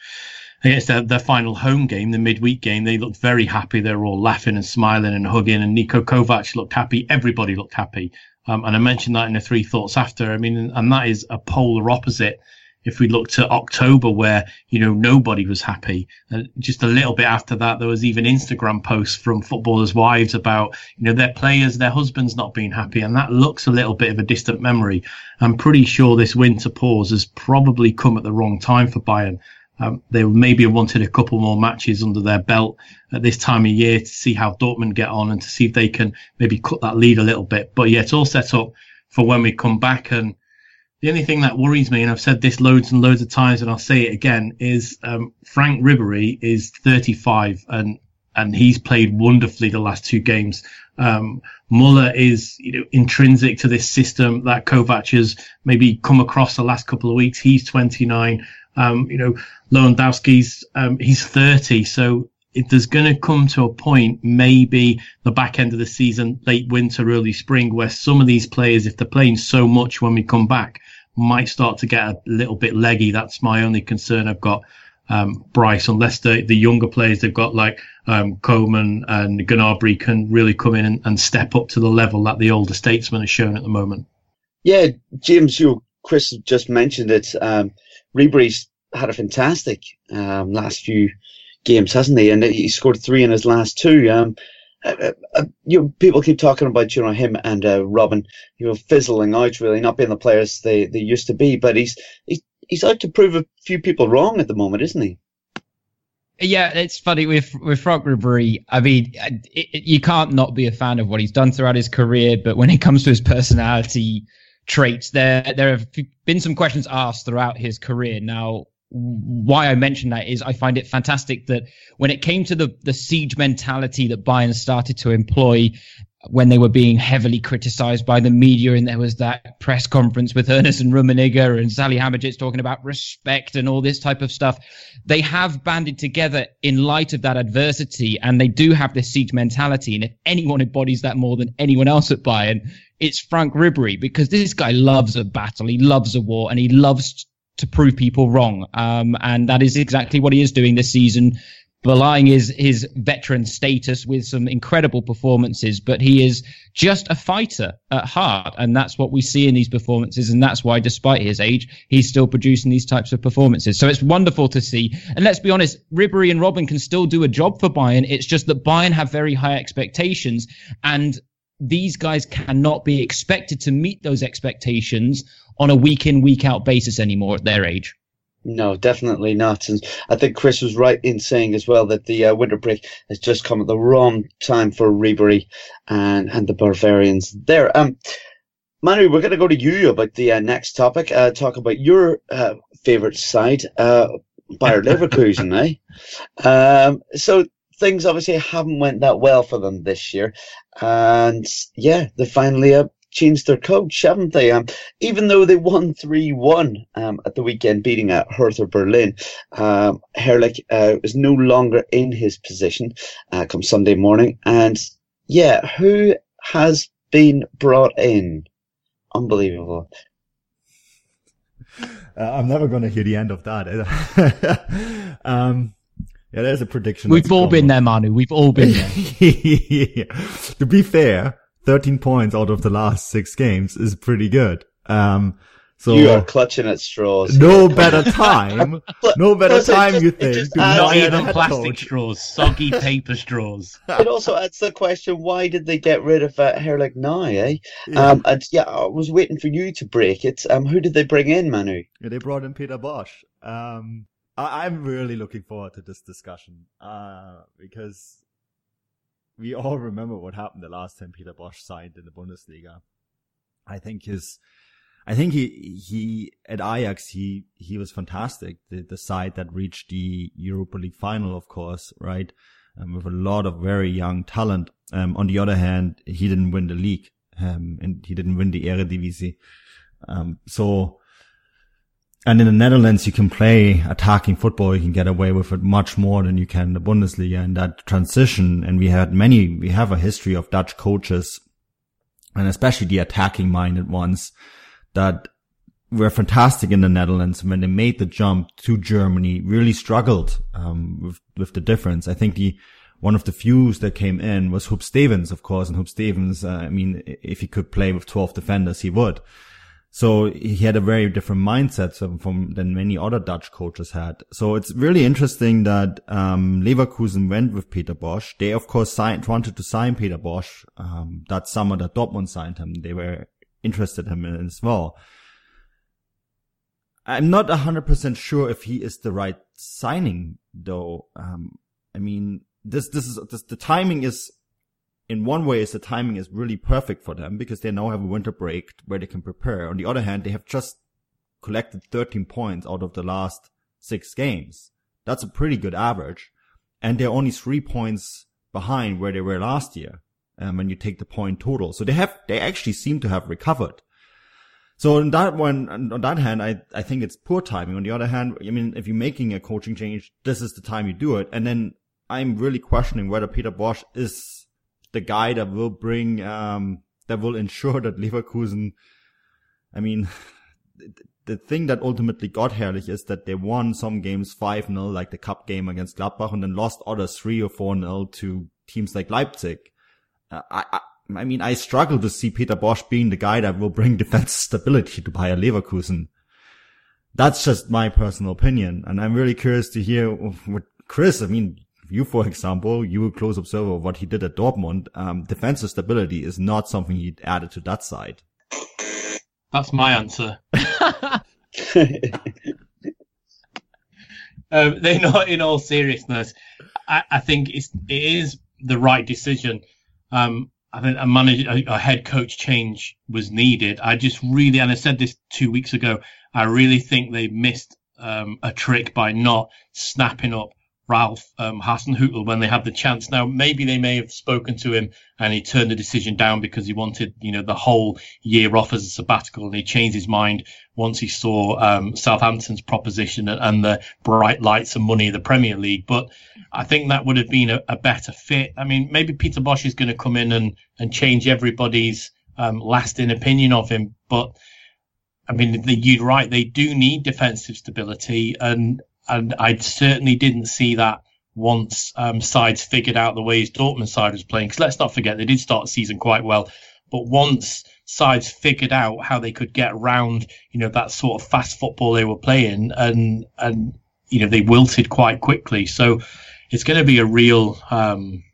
against their, their final home game, the midweek game, they looked very happy. They were all laughing and smiling and hugging, and Niko Kovac looked happy. Everybody looked happy. Um, and I mentioned that in the three thoughts after. I mean, and that is a polar opposite if we look to October where, you know, nobody was happy. Uh, just a little bit after that, there was even Instagram posts from footballers' wives about, you know, their players, their husbands not being happy. And that looks a little bit of a distant memory. I'm pretty sure this winter pause has probably come at the wrong time for Bayern. Um, they maybe wanted a couple more matches under their belt at this time of year to see how Dortmund get on and to see if they can maybe cut that lead a little bit. But yeah, it's all set up for when we come back and the only thing that worries me, and I've said this loads and loads of times, and I'll say it again, is um, Franck Ribery is 35 and and he's played wonderfully the last two games. Um, Muller is you know intrinsic to this system that Kovac has maybe come across the last couple of weeks. He's 29. Um, you know Lewandowski's um, he's 30. So there's going to come to a point, maybe the back end of the season, late winter, early spring, where some of these players, if they're playing so much when we come back, might start to get a little bit leggy. That's my only concern. I've got um, Bryce, unless the, the younger players they've got like um, Coman and Gnabry can really come in and, and, step up to the level that the older statesmen are shown at the moment. Yeah, James, you Chris just mentioned it. Um, Ribery's had a fantastic um, last few games, hasn't he? And he scored three in his last two. Um, uh, uh, uh, you know, people keep talking about you know him and uh, Robben, you know, fizzling out, really not being the players they, they used to be. But he's he's he's out to prove a few people wrong at the moment, isn't he? Yeah, it's funny with with Franck Ribery. I mean, it, it, you can't not be a fan of what he's done throughout his career, but when it comes to his personality traits, there there have been some questions asked throughout his career. Now, why I mention that is I find it fantastic that when it came to the the siege mentality that Bayern started to employ when they were being heavily criticized by the media and there was that press conference with Hoeneß and Rummenigge and Salihamidzic talking about respect and all this type of stuff. They have banded together in light of that adversity and they do have this siege mentality. And if anyone embodies that more than anyone else at Bayern, it's Franck Ribery because this guy loves a battle. He loves a war and he loves to prove people wrong. Um, and that is exactly what he is doing this season, belying his, his veteran status with some incredible performances. But he is just a fighter at heart. And that's what we see in these performances. And that's why, despite his age, he's still producing these types of performances. So it's wonderful to see. And let's be honest, Ribery and Robben can still do a job for Bayern. It's just that Bayern have very high expectations and these guys cannot be expected to meet those expectations on a week in, week out basis anymore at their age. No, definitely not. And I think Chris was right in saying as well that the uh, winter break has just come at the wrong time for Ribery and, and the Bavarians there. Um, Manu, we're going to go to you about the uh, next topic. Uh, talk about your uh, favourite side, uh, Bayer Leverkusen, eh? Um, so things obviously haven't went that well for them this year, and yeah, they finally uh, changed their coach, haven't they? Um, even though they won 3 1 um, at the weekend, beating at Hertha Berlin, um, Herrlich uh, is no longer in his position uh, come Sunday morning. And yeah, who has been brought in? Unbelievable. Uh, I'm never going to hear the end of that. um, yeah, there's a prediction. We've all been there, Manu. We've all been there. yeah. To be fair, 13 points out of the last six games is pretty good. Um, so you are clutching at straws. No better time. no better time, just, you think? Not even plastic coach. straws, soggy paper straws. It also adds the question: Why did they get rid of uh, Herrlich now? Eh? Yeah. Um, and yeah, I was waiting for you to break it. Um, who did they bring in, Manu? Yeah, they brought in Peter Bosz. Um, I- am really looking forward to this discussion uh, because we all remember what happened the last time Peter Bosz signed in the Bundesliga. I think his, I think he, he, at Ajax, he, he was fantastic. The, the side that reached the Europa League final, of course, right? Um, with a lot of very young talent. Um, on the other hand, he didn't win the league, um, and he didn't win the Eredivisie. Um, so, and in the Netherlands, you can play attacking football. You can get away with it much more than you can in the Bundesliga. And that transition, and we had many, we have a history of Dutch coaches and especially the attacking minded ones that were fantastic in the Netherlands. When they made the jump to Germany, really struggled, um, with, with the difference. I think the, one of the few that came in was Huub Stevens, of course, and Huub Stevens, uh, I mean, if he could play with 12 defenders, he would. So he had a very different mindset from than many other Dutch coaches had. So it's really interesting that um, Leverkusen went with Peter Bosz. They of course signed, wanted to sign Peter Bosz um, that summer that Dortmund signed him. They were interested in him as well. I'm not hundred percent sure if he is the right signing though. Um, I mean, this this is this, the timing is in one way is the timing is really perfect for them because they now have a winter break where they can prepare. On the other hand, they have just collected 13 points out of the last six games. That's a pretty good average. And they're only three points behind where they were last year. Um, when you take the point total. So they have, they actually seem to have recovered. So on that one, on that hand, I, I think it's poor timing. On the other hand, I mean, if you're making a coaching change, this is the time you do it. And then I'm really questioning whether Peter Bosz is the guy that will bring, um, that will ensure that Leverkusen, I mean, the thing that ultimately got Herrlich is that they won some games 5-0, like the cup game against Gladbach, and then lost others 3 or 4-0 to teams like Leipzig. Uh, I, I, I mean, I struggle to see Peter Bosz being the guy that will bring defense stability to Bayer Leverkusen. That's just my personal opinion. And I'm really curious to hear what Chris, I mean, you, for example, you a close observer of what he did at Dortmund. Um, defensive stability is not something he added to that side. That's my answer. um, they not in all seriousness. I, I, think it's it is the right decision. Um, I think a manager, a, a, head coach change was needed. I just really, and I said this two weeks ago. I really think they missed um, a trick by not snapping up Ralph um, Hasenhüttl when they had the chance. Now, maybe they may have spoken to him and he turned the decision down because he wanted, you know, the whole year off as a sabbatical and he changed his mind once he saw um, Southampton's proposition and, the bright lights and money of the Premier League. But I think that would have been a, a better fit. I mean, maybe Peter Bosz is going to come in and, and change everybody's um, lasting opinion of him. But I mean, the, you're right. They do need defensive stability and and I certainly didn't see that once um, sides figured out the ways Dortmund side was playing. Because let's not forget they did start the season quite well, but once sides figured out how they could get around, you know, that sort of fast football they were playing, and and you know they wilted quite quickly. So it's going to be a real um,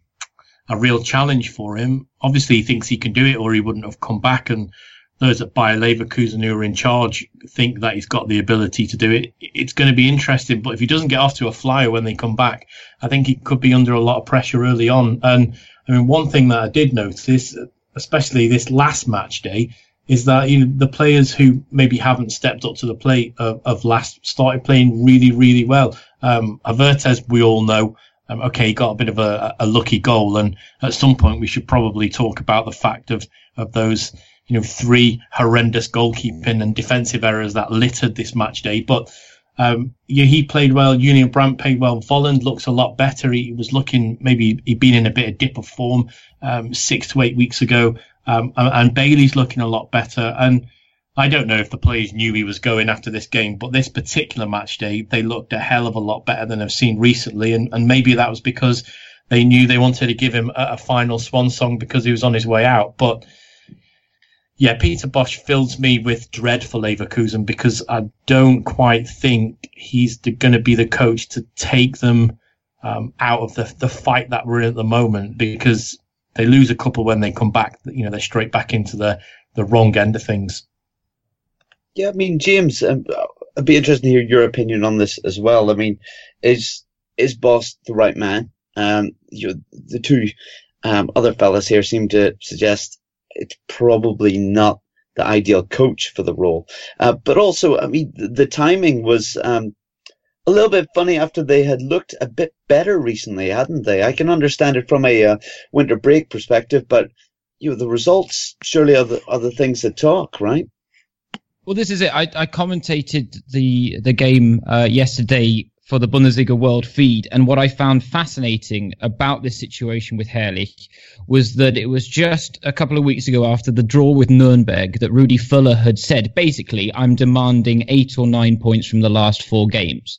a real challenge for him. Obviously, he thinks he can do it, or he wouldn't have come back and those at Bayer Leverkusen who are in charge think that he's got the ability to do it. It's going to be interesting, but if he doesn't get off to a flyer when they come back, I think he could be under a lot of pressure early on. And I mean, one thing that I did notice, especially this last match day, is that you know the players who maybe haven't stepped up to the plate of, of last started playing really, really well. Um, Havertz, we all know, um, okay, he got a bit of a, a lucky goal, and at some point we should probably talk about the fact of of those you know, three horrendous goalkeeping and defensive errors that littered this match day. But um, yeah, he played well. Julian Brandt played well. Volland looks a lot better. He was looking maybe he'd been in a bit of dip of form um, six to eight weeks ago, um, and, and, Bailey's looking a lot better. And I don't know if the players knew he was going after this game, but this particular match day, they looked a hell of a lot better than I've seen recently, and, and maybe that was because they knew they wanted to give him a, a final swan song because he was on his way out, but yeah, Peter Bosz fills me with dread for Leverkusen because I don't quite think he's going to be the coach to take them um, out of the the fight that we're in at the moment because they lose a couple when they come back. You know, they're straight back into the the wrong end of things. Yeah, I mean, James, um, I'd be interested to hear your opinion on this as well. I mean, is is Bosz the right man? Um, you know, the two um, other fellas here seem to suggest it's probably not the ideal coach for the role. Uh, but also, I mean, the, the timing was um, a little bit funny after they had looked a bit better recently, hadn't they? I can understand it from a uh, winter break perspective, but you know, the results surely are the, are the things that talk, right? Well, this is it. I, I commentated the the game uh, yesterday for the Bundesliga World feed. And what I found fascinating about this situation with Herrlich was that it was just a couple of weeks ago after the draw with Nuremberg that Rudi Völler had said, basically, I'm demanding eight or nine points from the last four games.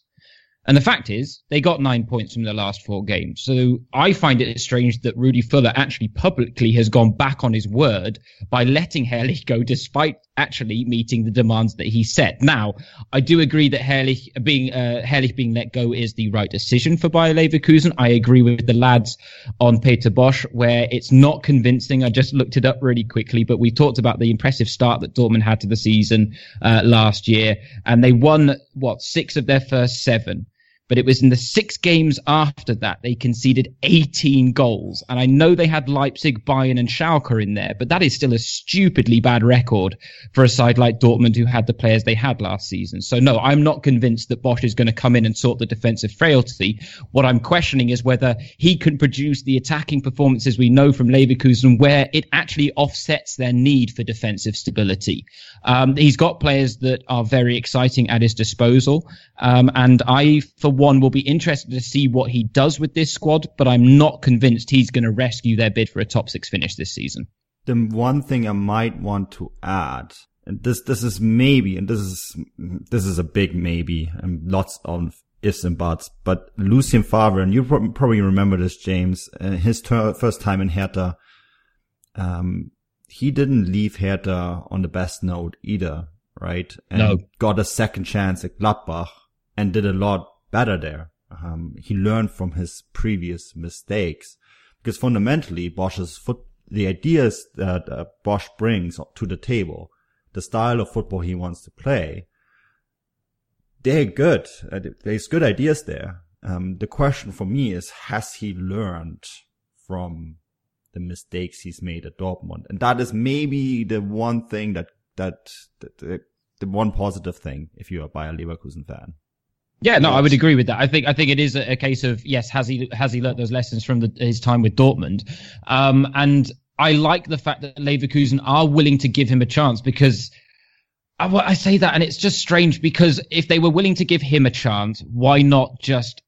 And the fact is, they got nine points from the last four games. So I find it strange that Rudi Völler actually publicly has gone back on his word by letting Herrlich go despite actually meeting the demands that he set. Now, I do agree that Herrlich being, uh, being let go is the right decision for Bayer Leverkusen. I agree with the lads on Peter Bosz where it's not convincing. I just looked it up really quickly, but we talked about the impressive start that Dortmund had to the season, uh, last year and they won, what, six of their first seven but it was in the six games after that they conceded 18 goals. And I know they had Leipzig, Bayern, and Schalke in there, but that is still a stupidly bad record for a side like Dortmund who had the players they had last season. So no, I'm not convinced that Bosch is going to come in and sort the defensive frailty. What I'm questioning is whether he can produce the attacking performances we know from Leverkusen where it actually offsets their need for defensive stability. Um, he's got players that are very exciting at his disposal. Um, and I, for one, will be interested to see what he does with this squad, but I'm not convinced he's going to rescue their bid for a top six finish this season. The one thing I might want to add, and this, this is maybe, and this is, this is a big maybe, and lots of ifs and buts, but Lucien Favre, and you probably remember this, James, uh, his ter- first time in Hertha, um, he didn't leave Hertha on the best note either, right? And no. got a second chance at Gladbach and did a lot better there. Um, he learned from his previous mistakes because fundamentally Bosz's foot, the ideas that uh, Bosz brings to the table, the style of football he wants to play, they're good. Uh, there's good ideas there. Um, the question for me is, has he learned from the mistakes he's made at Dortmund? And that is maybe the one thing that, that, that the, the one positive thing if you're by a Bayer Leverkusen fan. Yeah, no, I would agree with that. I think I think it is a, a case of yes, has he has he learnt those lessons from the, his time with Dortmund, um, and I like the fact that Leverkusen are willing to give him a chance because I, I say that, and it's just strange because if they were willing to give him a chance, why not just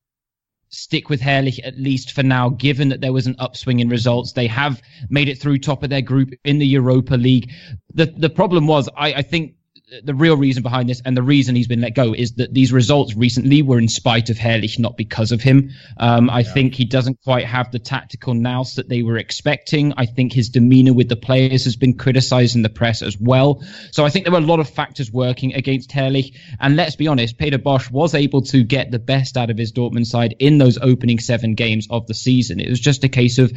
stick with Herrlich at least for now, given that there was an upswing in results. They have made it through top of their group in the Europa League. The the problem was, I, I think the real reason behind this and the reason he's been let go is that these results recently were in spite of Herrlich, not because of him. Um, I yeah. think he doesn't quite have the tactical nous that they were expecting. I think his demeanor with the players has been criticized in the press as well. So I think there were a lot of factors working against Herrlich. And let's be honest, Peter Bosz was able to get the best out of his Dortmund side in those opening seven games of the season. It was just a case of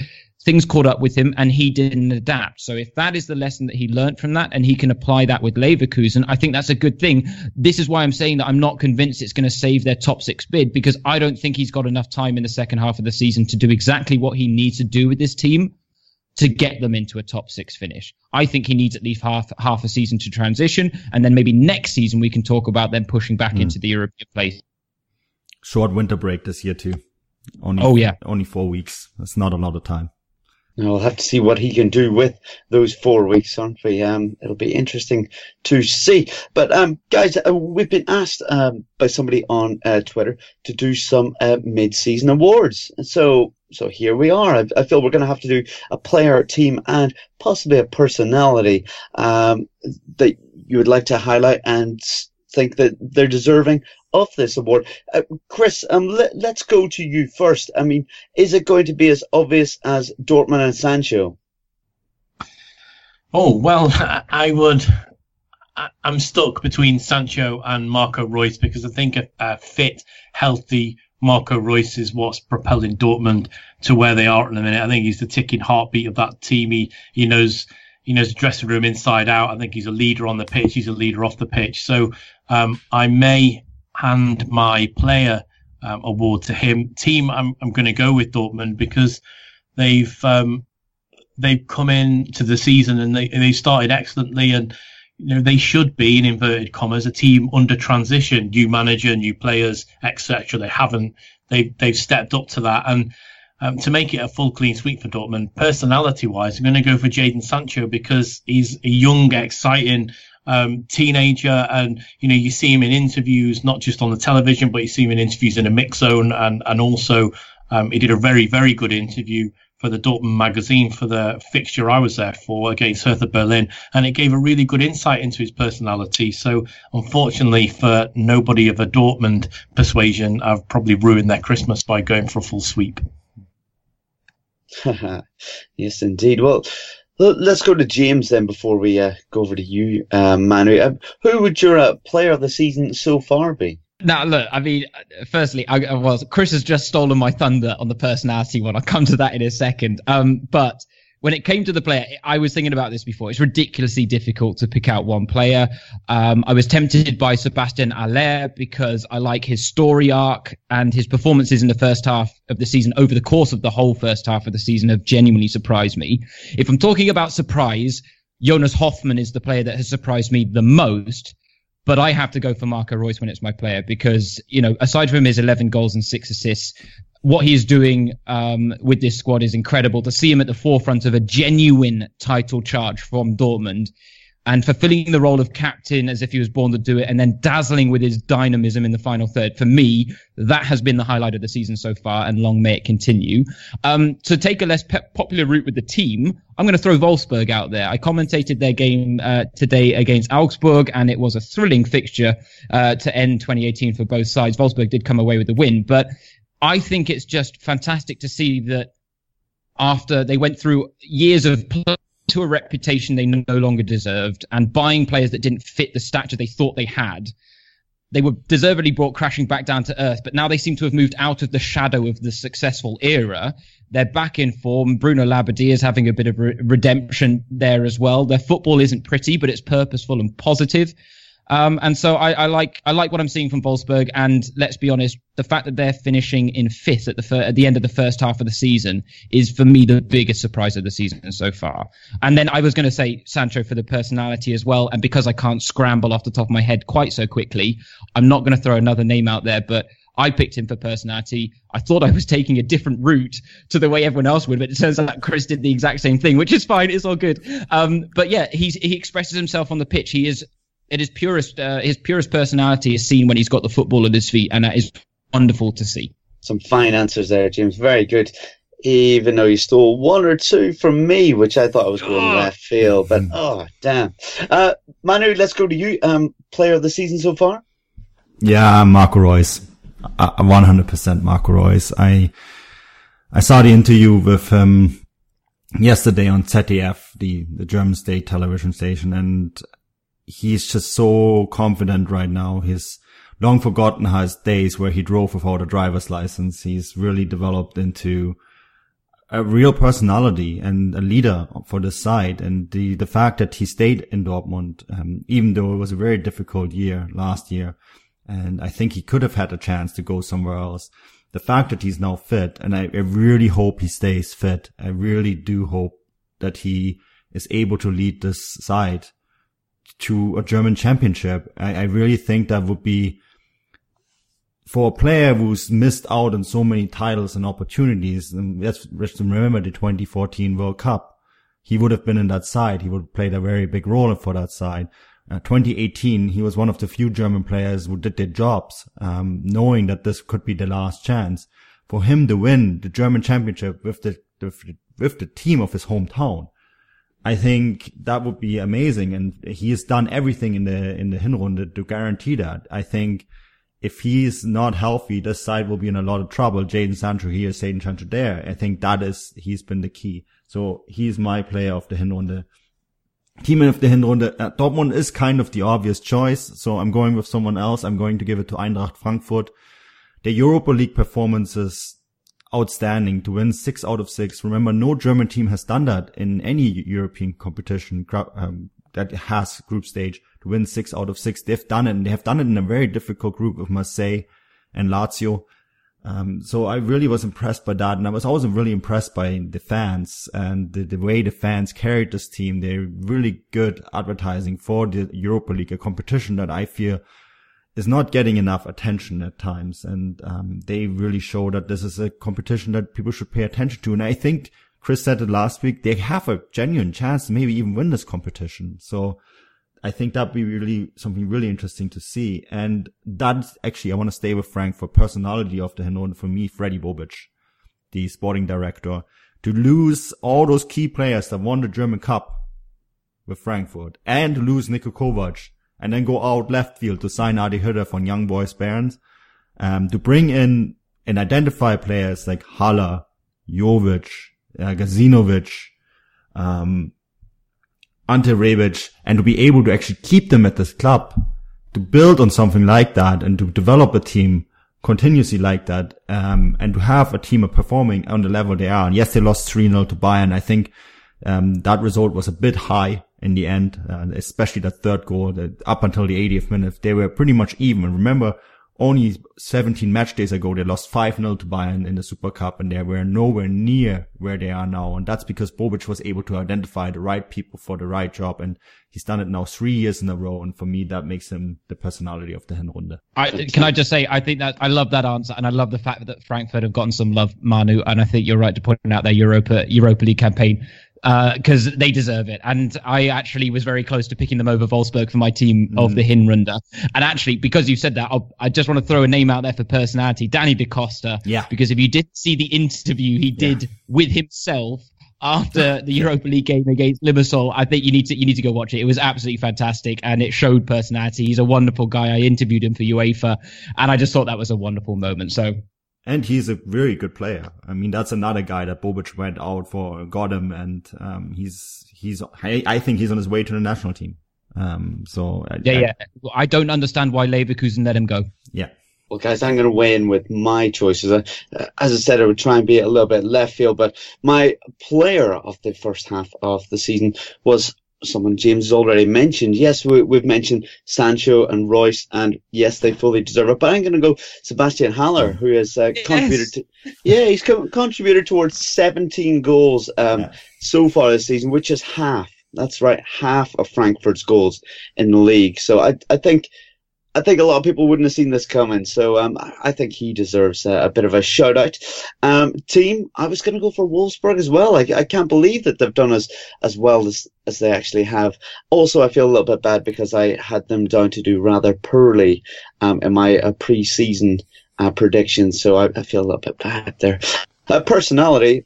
things caught up with him and he didn't adapt. So if that is the lesson that he learned from that and he can apply that with Leverkusen, I think that's a good thing. This is why I'm saying that I'm not convinced it's going to save their top six bid because I don't think he's got enough time in the second half of the season to do exactly what he needs to do with this team to get them into a top six finish. I think he needs at least half half a season to transition, and then maybe next season we can talk about them pushing back mm. into the European place. Short winter break this year too. Only, oh yeah, only four weeks. That's not a lot of time. We'll have to see what he can do with those four weeks, aren't we? Um, it'll be interesting to see. But um, guys, uh, we've been asked um, by somebody on uh, Twitter to do some uh, mid-season awards. So, so here we are. I, I feel we're going to have to do a player, team, and possibly a personality um, that you would like to highlight and think that they're deserving of this award. Uh, Chris, um, let, us go to you first. I mean, is it going to be as obvious as Dortmund and Sancho? Oh, well, I would. I'm stuck between Sancho and Marco Reus because I think a, a fit, healthy Marco Reus is what's propelling Dortmund to where they are at the minute. I think he's the ticking heartbeat of that team. He, he knows he knows the dressing room inside out. I think he's a leader on the pitch. He's a leader off the pitch. So um, I may hand my player um, award to him. Team, I'm I'm going to go with Dortmund because they've um, they've come in to the season and they they started excellently and you know they should be in inverted commas a team under transition, new manager, new players, etc. They haven't. They they've stepped up to that and. Um, to make it a full clean sweep for Dortmund, personality wise, I'm going to go for Jadon Sancho because he's a young, exciting, um, teenager, and you know you see him in interviews, not just on the television, but you see him in interviews in a mix zone, and and also um, he did a very very good interview for the Dortmund magazine for the fixture I was there for against Hertha Berlin, and it gave a really good insight into his personality. So, unfortunately, for nobody of a Dortmund persuasion, I've probably ruined their Christmas by going for a full sweep. yes, indeed. Well, Let's go to James then before we uh, go over to you, uh, Manu. Uh, who would your uh, player of the season so far be? Now, look, I mean, firstly, I, I was Chris has just stolen my thunder on the personality one. I'll come to that in a second. Um, but when it came to the player, I was thinking about this before. It's ridiculously difficult to pick out one player. Um, I was tempted by Sebastian Haller because I like his story arc and his performances in the first half of the season over the course of the whole first half of the season have genuinely surprised me. If I'm talking about surprise, Jonas Hofmann is the player that has surprised me the most. But I have to go for Marco Reus when it's my player because, you know, aside from his 11 goals and six assists, what he's doing um, with this squad is incredible. To see him at the forefront of a genuine title charge from Dortmund and fulfilling the role of captain as if he was born to do it, and then dazzling with his dynamism in the final third. For me, that has been the highlight of the season so far, and long may it continue. Um, to take a less pe- popular route with the team, I'm going to throw Wolfsburg out there. I commentated their game uh, today against Augsburg, and it was a thrilling fixture uh, to end 2018 for both sides. Wolfsburg did come away with the win, but I think it's just fantastic to see that after they went through years of to a reputation they no longer deserved and buying players that didn't fit the stature they thought they had, they were deservedly brought crashing back down to earth. But now they seem to have moved out of the shadow of the successful era. They're back in form. Bruno Labbadia is having a bit of re- redemption there as well. Their football isn't pretty, but it's purposeful and positive. Um, and so I, I, like I like what I'm seeing from Wolfsburg. And let's be honest, the fact that they're finishing in fifth at the fir- at the end of the first half of the season is for me the biggest surprise of the season so far. And then I was going to say Sancho for the personality as well. And because I can't scramble off the top of my head quite so quickly, I'm not going to throw another name out there, but. I picked him for personality. I thought I was taking a different route to the way everyone else would, but it turns out Chris did the exact same thing, which is fine. It's all good. Um, but yeah, he's, he expresses himself on the pitch. He is it is purest. Uh, his purest personality is seen when he's got the football at his feet, and that is wonderful to see. Some fine answers there, James. Very good. Even though you stole one or two from me, which I thought I was going oh. left field, but oh damn. Uh, Manu, let's go to you. Um, player of the season so far? Yeah, Marco Reus. One hundred percent Marco Reus. I I saw the interview with him yesterday on ZDF, the the German state television station, and he's just so confident right now. He's long forgotten his days where he drove without a driver's license. He's really developed into a real personality and a leader for the side. And the, the fact that he stayed in Dortmund, um, even though it was a very difficult year last year, and I think he could have had a chance to go somewhere else. The fact that he's now fit, and I, I really hope he stays fit. I really do hope that he is able to lead this side to a German championship. I, I really think that would be for a player who's missed out on so many titles and opportunities. And let's, remember the 2014 World Cup. He would have been in that side. He would have played a very big role for that side. Uh, 2018, he was one of the few German players who did their jobs, um, knowing that this could be the last chance for him to win the German championship with the, with the, with the team of his hometown. I think that would be amazing. And he has done everything in the, in the Hinrunde to guarantee that. I think if he's not healthy, this side will be in a lot of trouble. Jadon Sancho here, Jadon Sancho there. I think that is, he's been the key. So he's my player of the Hinrunde. Team of the Hinrunde. Uh, Dortmund is kind of the obvious choice. So I'm going with someone else. I'm going to give it to Eintracht Frankfurt. The Europa League performance is outstanding to win six out of six. Remember, no German team has done that in any European competition um, that has group stage to win six out of six. They've done it and they have done it in a very difficult group of Marseille and Lazio. Um, so I really was impressed by that. And I was also really impressed by the fans and the, the way the fans carried this team. They're really good advertising for the Europa League, a competition that I feel is not getting enough attention at times. And, um, they really show that this is a competition that people should pay attention to. And I think Chris said it last week. They have a genuine chance to maybe even win this competition. So, I think that'd be really something really interesting to see. And that's actually, I want to stay with Frank for personality of the Hinrunde for me, Freddy Bobic, the sporting director, to lose all those key players that won the German Cup with Frankfurt and lose Niko Kovac and then go out left field to sign Adi Hütter from Young Boys Bern, um, to bring in and identify players like Haller, Jovic, uh, Gacinovic, um, Ante Rebic and to be able to actually keep them at this club, to build on something like that and to develop a team continuously like that, um, and to have a team performing on the level they are. And yes, they lost 3-0 to Bayern. I think, um, that result was a bit high in the end, uh, especially that third goal that up until the 80th minute, they were pretty much even. Remember, only 17 match days ago, they lost 5-0 to Bayern in the Super Cup and they were nowhere near where they are now. And that's because Bobic was able to identify the right people for the right job. And he's done it now three years in a row. And for me, that makes him the personality of the Hinrunde. I, can I just say, I think that I love that answer. And I love the fact that Frankfurt have gotten some love, Manu. And I think you're right to point out their Europa, Europa League campaign because uh, they deserve it. And I actually was very close to picking them over Wolfsburg for my team mm. of the Hinrunde. And actually, because you said that, I'll, i just want to throw a name out there for personality, Danny Da Costa. Yeah. Because if you did see the interview he did yeah. with himself after the Europa League game against Limassol, I think you need to you need to go watch it. It was absolutely fantastic, and it showed personality. He's a wonderful guy. I interviewed him for UEFA, and I just thought that was a wonderful moment. So and he's a very good player. I mean, that's another guy that Bobic went out for, got him, and um, he's he's. I, I, think he's on his way to the national team. Um, so yeah, I, yeah. I don't understand why Leverkusen let him go. Yeah. Well, guys, I'm going to weigh in with my choices. Uh, as I said, I would try and be a little bit left field, but my player of the first half of the season was someone James has already mentioned. Yes, we, have mentioned Sancho and Reus, and yes, they fully deserve it. But I'm going to go Sebastian Haller, who has uh, yes. contributed to, yeah, he's co- contributed towards 17 goals um, yeah. so far this season, which is half. That's right, half of Frankfurt's goals in the league. So I, I think I think a lot of people wouldn't have seen this coming. So um, I think he deserves a, a bit of a shout out. Um, team, I was going to go for Wolfsburg as well. I, I can't believe that they've done as as well as as they actually have. Also, I feel a little bit bad because I had them down to do rather poorly um, in my uh, pre-season uh, predictions. So I, I, feel a little bit bad there. Uh, personality,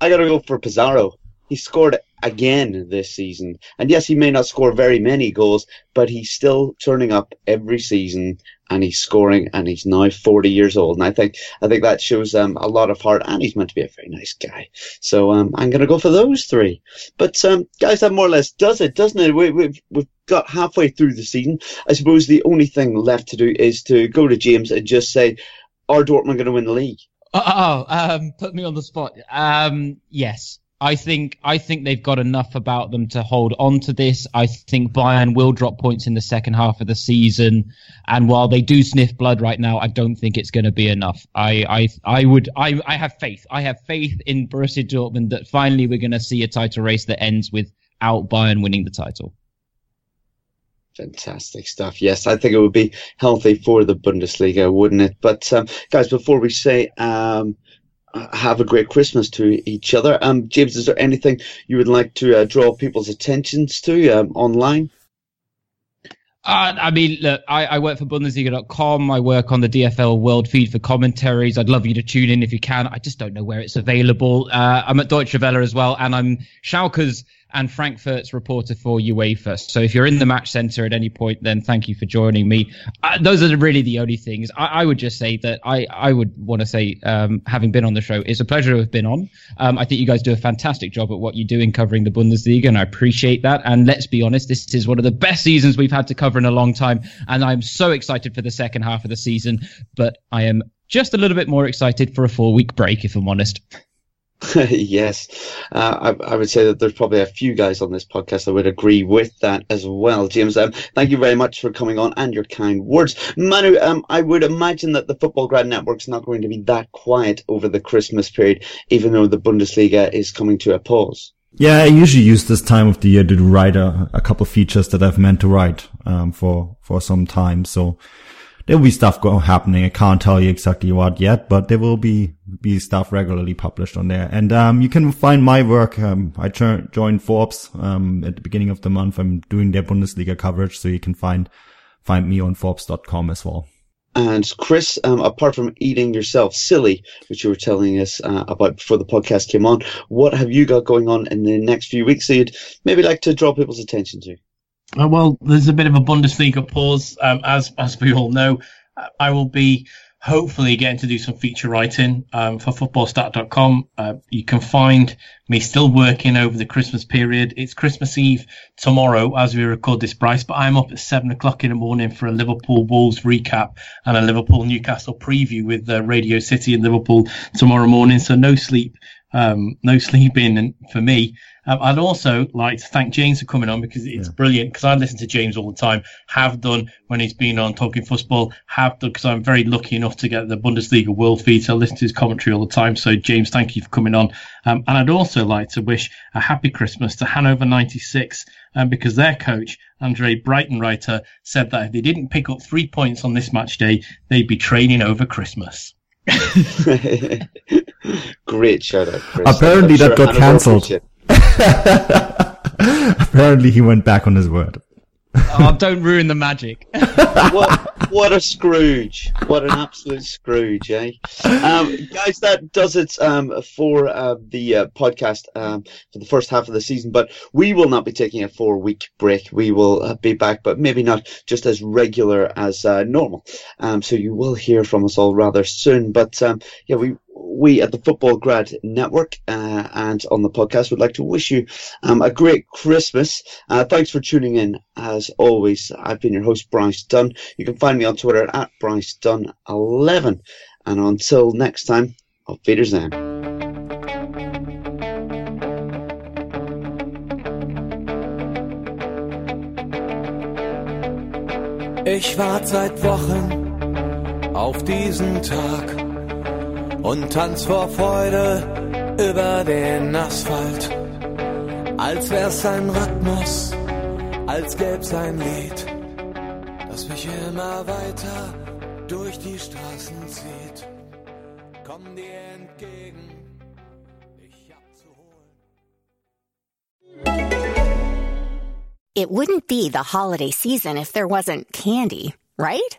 I got to go for Pizarro. He scored again this season. And yes, he may not score very many goals, but he's still turning up every season and he's scoring and he's now 40 years old. And I think, I think that shows um, a lot of heart and he's meant to be a very nice guy. So um, I'm going to go for those three. But um, guys, that more or less does it, doesn't it? We, we've, we've got halfway through the season. I suppose the only thing left to do is to go to James and just say, are Dortmund going to win the league? Oh, um, put me on the spot. Um, yes, I think I think they've got enough about them to hold on to this. I think Bayern will drop points in the second half of the season, and while they do sniff blood right now, I don't think it's going to be enough. I I I would I I have faith. I have faith in Borussia Dortmund that finally we're going to see a title race that ends without Bayern winning the title. Fantastic stuff. Yes, I think it would be healthy for the Bundesliga, wouldn't it? But um, guys, before we say um, have a great Christmas to each other, um, James, is there anything you would like to uh, draw people's attentions to um, online? Uh, I mean, look, I, I work for Bundesliga.com. I work on the DFL World Feed for commentaries. I'd love you to tune in if you can. I just don't know where it's available. Uh, I'm at Deutsche Welle as well, and I'm Schalke's and Frankfurt's reporter for UEFA. So if you're in the match center at any point, then thank you for joining me. Uh, those are really the only things. I, I, would just say that I, I would want to say, um, having been on the show, it's a pleasure to have been on. Um, I think you guys do a fantastic job at what you do in covering the Bundesliga, and I appreciate that. And let's be honest, this is one of the best seasons we've had to cover in a long time. And I'm so excited for the second half of the season, but I am just a little bit more excited for a four week break, if I'm honest. yes, uh, I, I, would say that there's probably a few guys on this podcast that would agree with that as well. James, um, thank you very much for coming on and your kind words. Manu, um, I would imagine that the Futbolgrad Network's not going to be that quiet over the Christmas period, even though the Bundesliga is coming to a pause. Yeah, I usually use this time of the year to write a, a couple features that I've meant to write um, for for some time. So there will be stuff going happening. I can't tell you exactly what yet, but there will be be stuff regularly published on there. And um, you can find my work. Um, I joined Forbes um, at the beginning of the month. I'm doing their Bundesliga coverage, so you can find find me on Forbes.com as well. And Chris, um, apart from eating yourself silly, which you were telling us uh, about before the podcast came on, what have you got going on in the next few weeks that you'd maybe like to draw people's attention to? Uh, well, there's a bit of a Bundesliga pause, um, as as we all know. I will be hopefully getting to do some feature writing um, for footballstat.com. Uh, you can find me still working over the Christmas period. It's Christmas Eve tomorrow as we record this, Bryce, but I'm up at seven o'clock in the morning for a Liverpool Wolves recap and a Liverpool Newcastle preview with uh, Radio City in Liverpool tomorrow morning. So no sleep, um, no sleeping for me. Um, I'd also like to thank James for coming on because it's yeah. brilliant. Because I listen to James all the time. Have done when he's been on talking football. Have done because I'm very lucky enough to get the Bundesliga world feed. So I listen to his commentary all the time. So James, thank you for coming on. Um, and I'd also like to wish a happy Christmas to Hanover 96 um, because their coach Andre Breitenreiter said that if they didn't pick up three points on this match day, they'd be training over Christmas. Great shout out, Chris. Apparently, that got cancelled. Apparently, he went back on his word. oh, don't ruin the magic. what, what a Scrooge. What an absolute Scrooge, eh? Um, guys, that does it um, for uh, the uh, podcast um, for the first half of the season. But we will not be taking a four week break. We will uh, be back, but maybe not just as regular as uh, normal. Um, so you will hear from us all rather soon. But um, yeah, we we at the Futbolgrad Network uh, and on the podcast would like to wish you um, a great Christmas. Uh, thanks for tuning in. As always, I've been your host, Bryce Dunn. You can find me on Twitter at Bryce Dunn11. And until next time, auf Wiedersehen. Ich warte seit Wochen auf diesen Tag und tanz vor Freude über den Asphalt. Als wär's ein Rhythmus, als gäb's ein Lied, das mich immer weiter durch die Straßen zieht. Komm dir entgegen, dich abzuholen. It wouldn't be the holiday season if there wasn't candy, right?